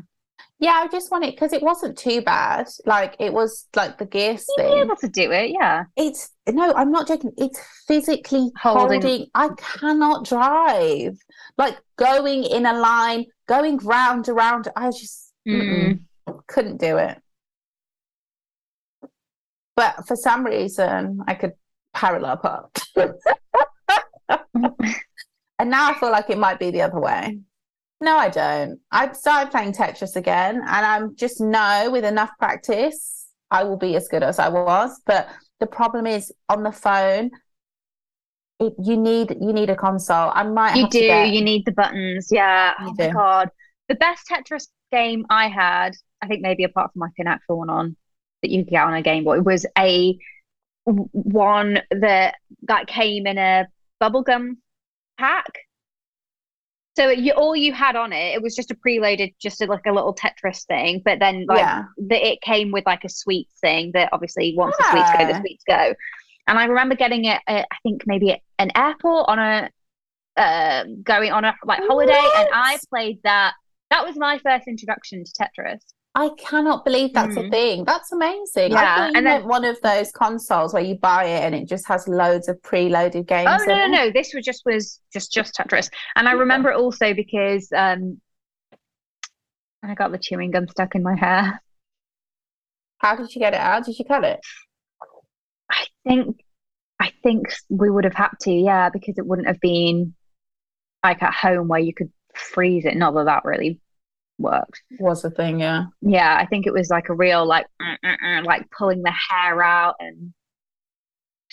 Yeah, I just wanted because it wasn't too bad. Like it was like the gear you'd be able to do it. Yeah, It's no, I'm not joking. It's physically Holding- holding. I cannot drive. Like going in a line, going round around. I just mm-mm, couldn't do it. But for some reason, I could parallel park. and now I feel like it might be the other way. No, I don't. I've started playing Tetris again, and I'm just know with enough practice, I will be as good as I was. But the problem is on the phone, it, you need you need a console. I might you do. get, You need the buttons. Yeah. You oh my god, the best Tetris game I had, I think maybe apart from like an actual one on that you could get on a Game Boy, It was a one that that came in a bubblegum pack. So you, all you had on it, it was just a preloaded, just a, like a little Tetris thing. But then, like, yeah. the, it came with like a sweets thing that obviously once the sweets go, the sweets go. And I remember getting it, at, I think maybe an airport on a uh, going on a like holiday, and I played that. That was my first introduction to Tetris. I cannot believe that's a Mm. thing. That's amazing. Yeah, I thought you and then- one of those consoles where you buy it and it just has loads of preloaded games. Oh no, no, no! This was just was just just Tetris, and I remember it also because um, I got the chewing gum stuck in my hair. How did you get it out? Did you cut it? I think I think we would have had to, yeah, because it wouldn't have been like at home where you could freeze it. Not that that really worked. Was a thing, yeah. Yeah, I think it was like a real like like pulling the hair out, and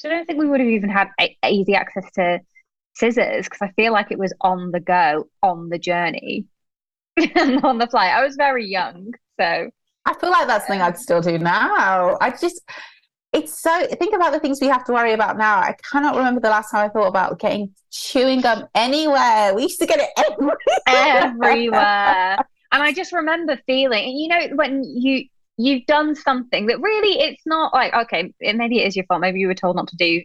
I don't think we would have even had a- easy access to scissors because I feel like it was on the go, on the journey, and on the flight. I was very young, so I feel like that's something I'd still do now. I just, it's so, think about the things we have to worry about now. I cannot remember the last time I thought about getting chewing gum anywhere. We used to get it everywhere. everywhere. And I just remember feeling, and you know, when you you've done something that really it's not like okay, it, maybe it is your fault. Maybe you were told not to do.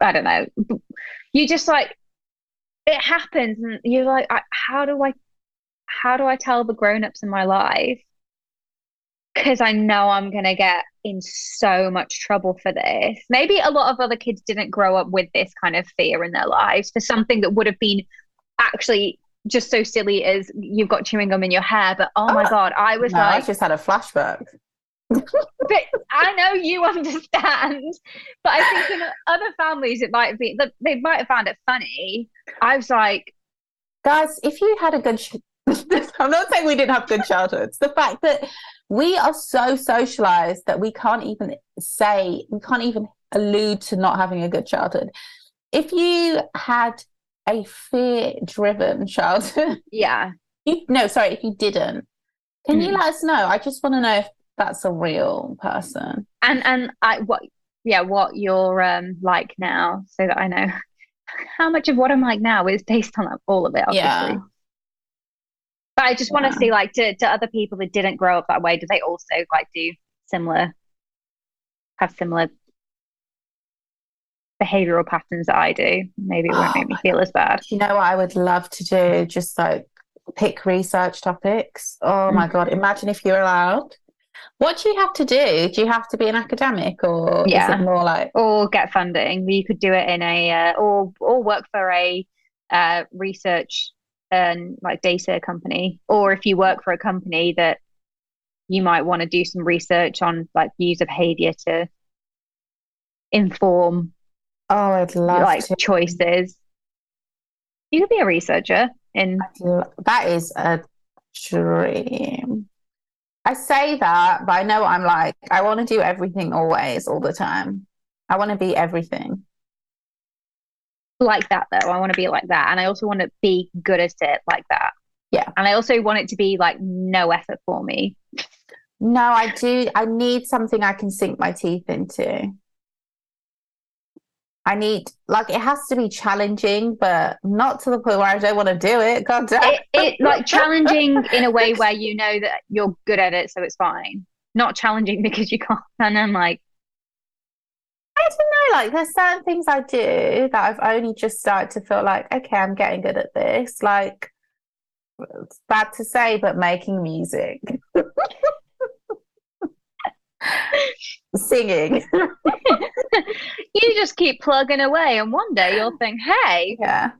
I don't know. You just like it happens, and you're like, I, how do I, how do I tell the grown-ups in my life? Because I know I'm gonna get in so much trouble for this. Maybe a lot of other kids didn't grow up with this kind of fear in their lives for something that would have been actually just so silly as you've got chewing gum in your hair. But oh my Oh, God, I was No, I just had a flashback. but I know you understand. But I think in other families, it might be that they might have found it funny. I was like, Guys, if you had a good, ch- I'm not saying we didn't have good childhoods. The fact that we are so socialized that we can't even say, we can't even allude to not having a good childhood. If you had a fear driven childhood, yeah, you, no, sorry, if you didn't, can you Mm. let us know? I just want to know if that's a real person. and and I what yeah what you're um like now, so that I know how much of what I'm like now is based on all of it. Obviously. Yeah. But I just want to see, like, to, to other people that didn't grow up that way, do they also like do similar, have similar behavioral patterns that I do? Maybe it won't Oh make me feel as bad. You know what I would love to do? Just like pick research topics. Oh my God, Mm-hmm. imagine if you're allowed. What do you have to do? Do you have to be an academic or is Yeah. it more like, or get funding. You could do it in a uh, or or work for a uh, research and like data company, or if you work for a company that you might want to do some research on like user behavior to inform oh, I'd love like to. choices. You could be a researcher in That is a dream. I say that, but I know I'm like. I want to do everything always, all the time. I want to be everything. like that though. I want to be like that, and I also want to be good at it like that. Yeah. and I also want it to be like no effort for me. No, I do. I need something I can sink my teeth into. I need, like, it has to be challenging, but not to the point where I don't want to do it. God damn. it, it like challenging in a way where you know that you're good at it, so it's fine. Not challenging because you can't. And I'm like, I don't know, like, there's certain things I do that I've only just started to feel like, okay, I'm getting good at this. Like, it's bad to say, but making music, singing. you just keep plugging away, and one day you'll think, hey, Yeah.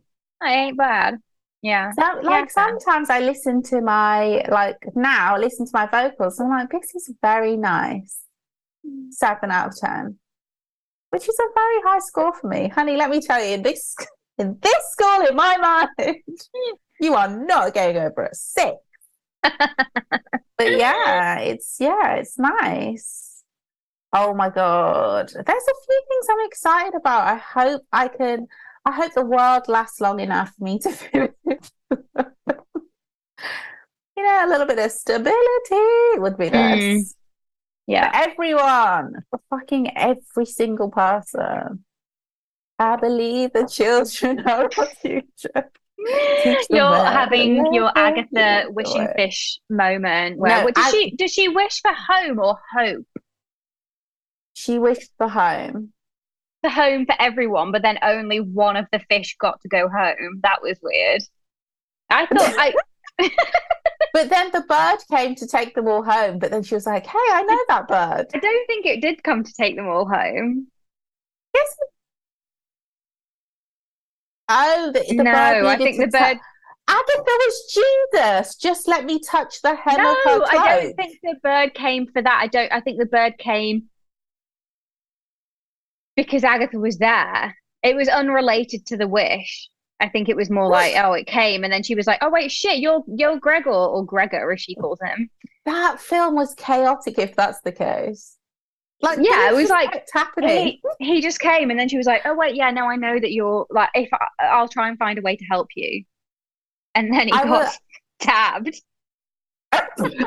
I ain't bad. Yeah. So, like fair. sometimes I listen to my like now I listen to my vocals. I'm like, this is very nice. Hmm. Seven out of ten, which is a very high score for me, honey. Let me tell you, in this in this school, in my mind, you are not going over a six. but yeah, it's yeah, it's nice. Oh my god, there's a few things I'm excited about. I hope I can. I hope the world lasts long enough for me to feel you know, a little bit of stability would be nice. Mm. Yeah. For everyone, for fucking every single person. I believe the children are our future. You're having your Agatha wishing fish moment where No, does I- she does she wish for home or hope? She wished for home. For home for everyone, but then only one of the fish got to go home. That was weird. I thought I But then the bird came to take them all home. But then she was like, hey, I know that bird. I don't think it did come to take them all home. Yes. Oh, the, the no, bird I think the tou- bird. Agatha was Jesus. Just let me touch the hem No, of her I don't think the bird came for that. I don't. I think the bird came because Agatha was there. It was unrelated to the wish. I think it was more like, oh, it came, and then she was like, oh wait, shit, you're you're Gregor or Gregor, as she calls him. That film was chaotic, if that's the case. Like, Yeah, it was like, happening. He, he just came, and then she was like, oh wait, yeah, no, I know that you're like, if I, I'll try and find a way to help you, and then he I got will- stabbed.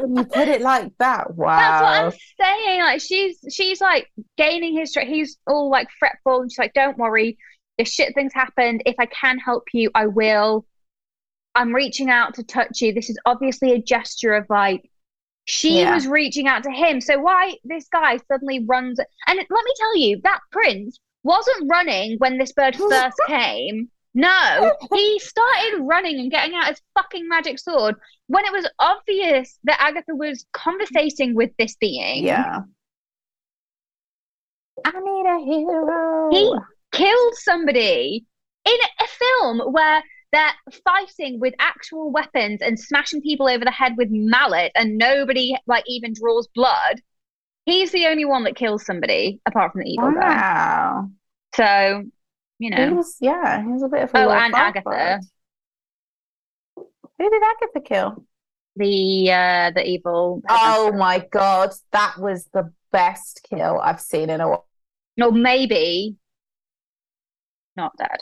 when you put it like that, wow. That's what I'm saying. Like she's she's like gaining his strength. He's all like fretful, and she's like, "Don't worry, the shit things happened. If I can help you, I will. I'm reaching out to touch you. This is obviously a gesture of like." She Yeah. was reaching out to him. So why this guy suddenly runs? And let me tell you, that prince wasn't running when this bird first came. No, he started running and getting out his fucking magic sword when it was obvious that Agatha was conversating with this being. Yeah. I need a hero. He killed somebody in a film where they're fighting with actual weapons and smashing people over the head with mallet and nobody like even draws blood. He's the only one that kills somebody apart from the evil guy. Wow. So, you He know. was, yeah, he was a bit of a Oh, and Farquaad. Agatha. Who did Agatha kill? The uh the evil Oh my god, that was the best kill I've seen in a while. or maybe not dead.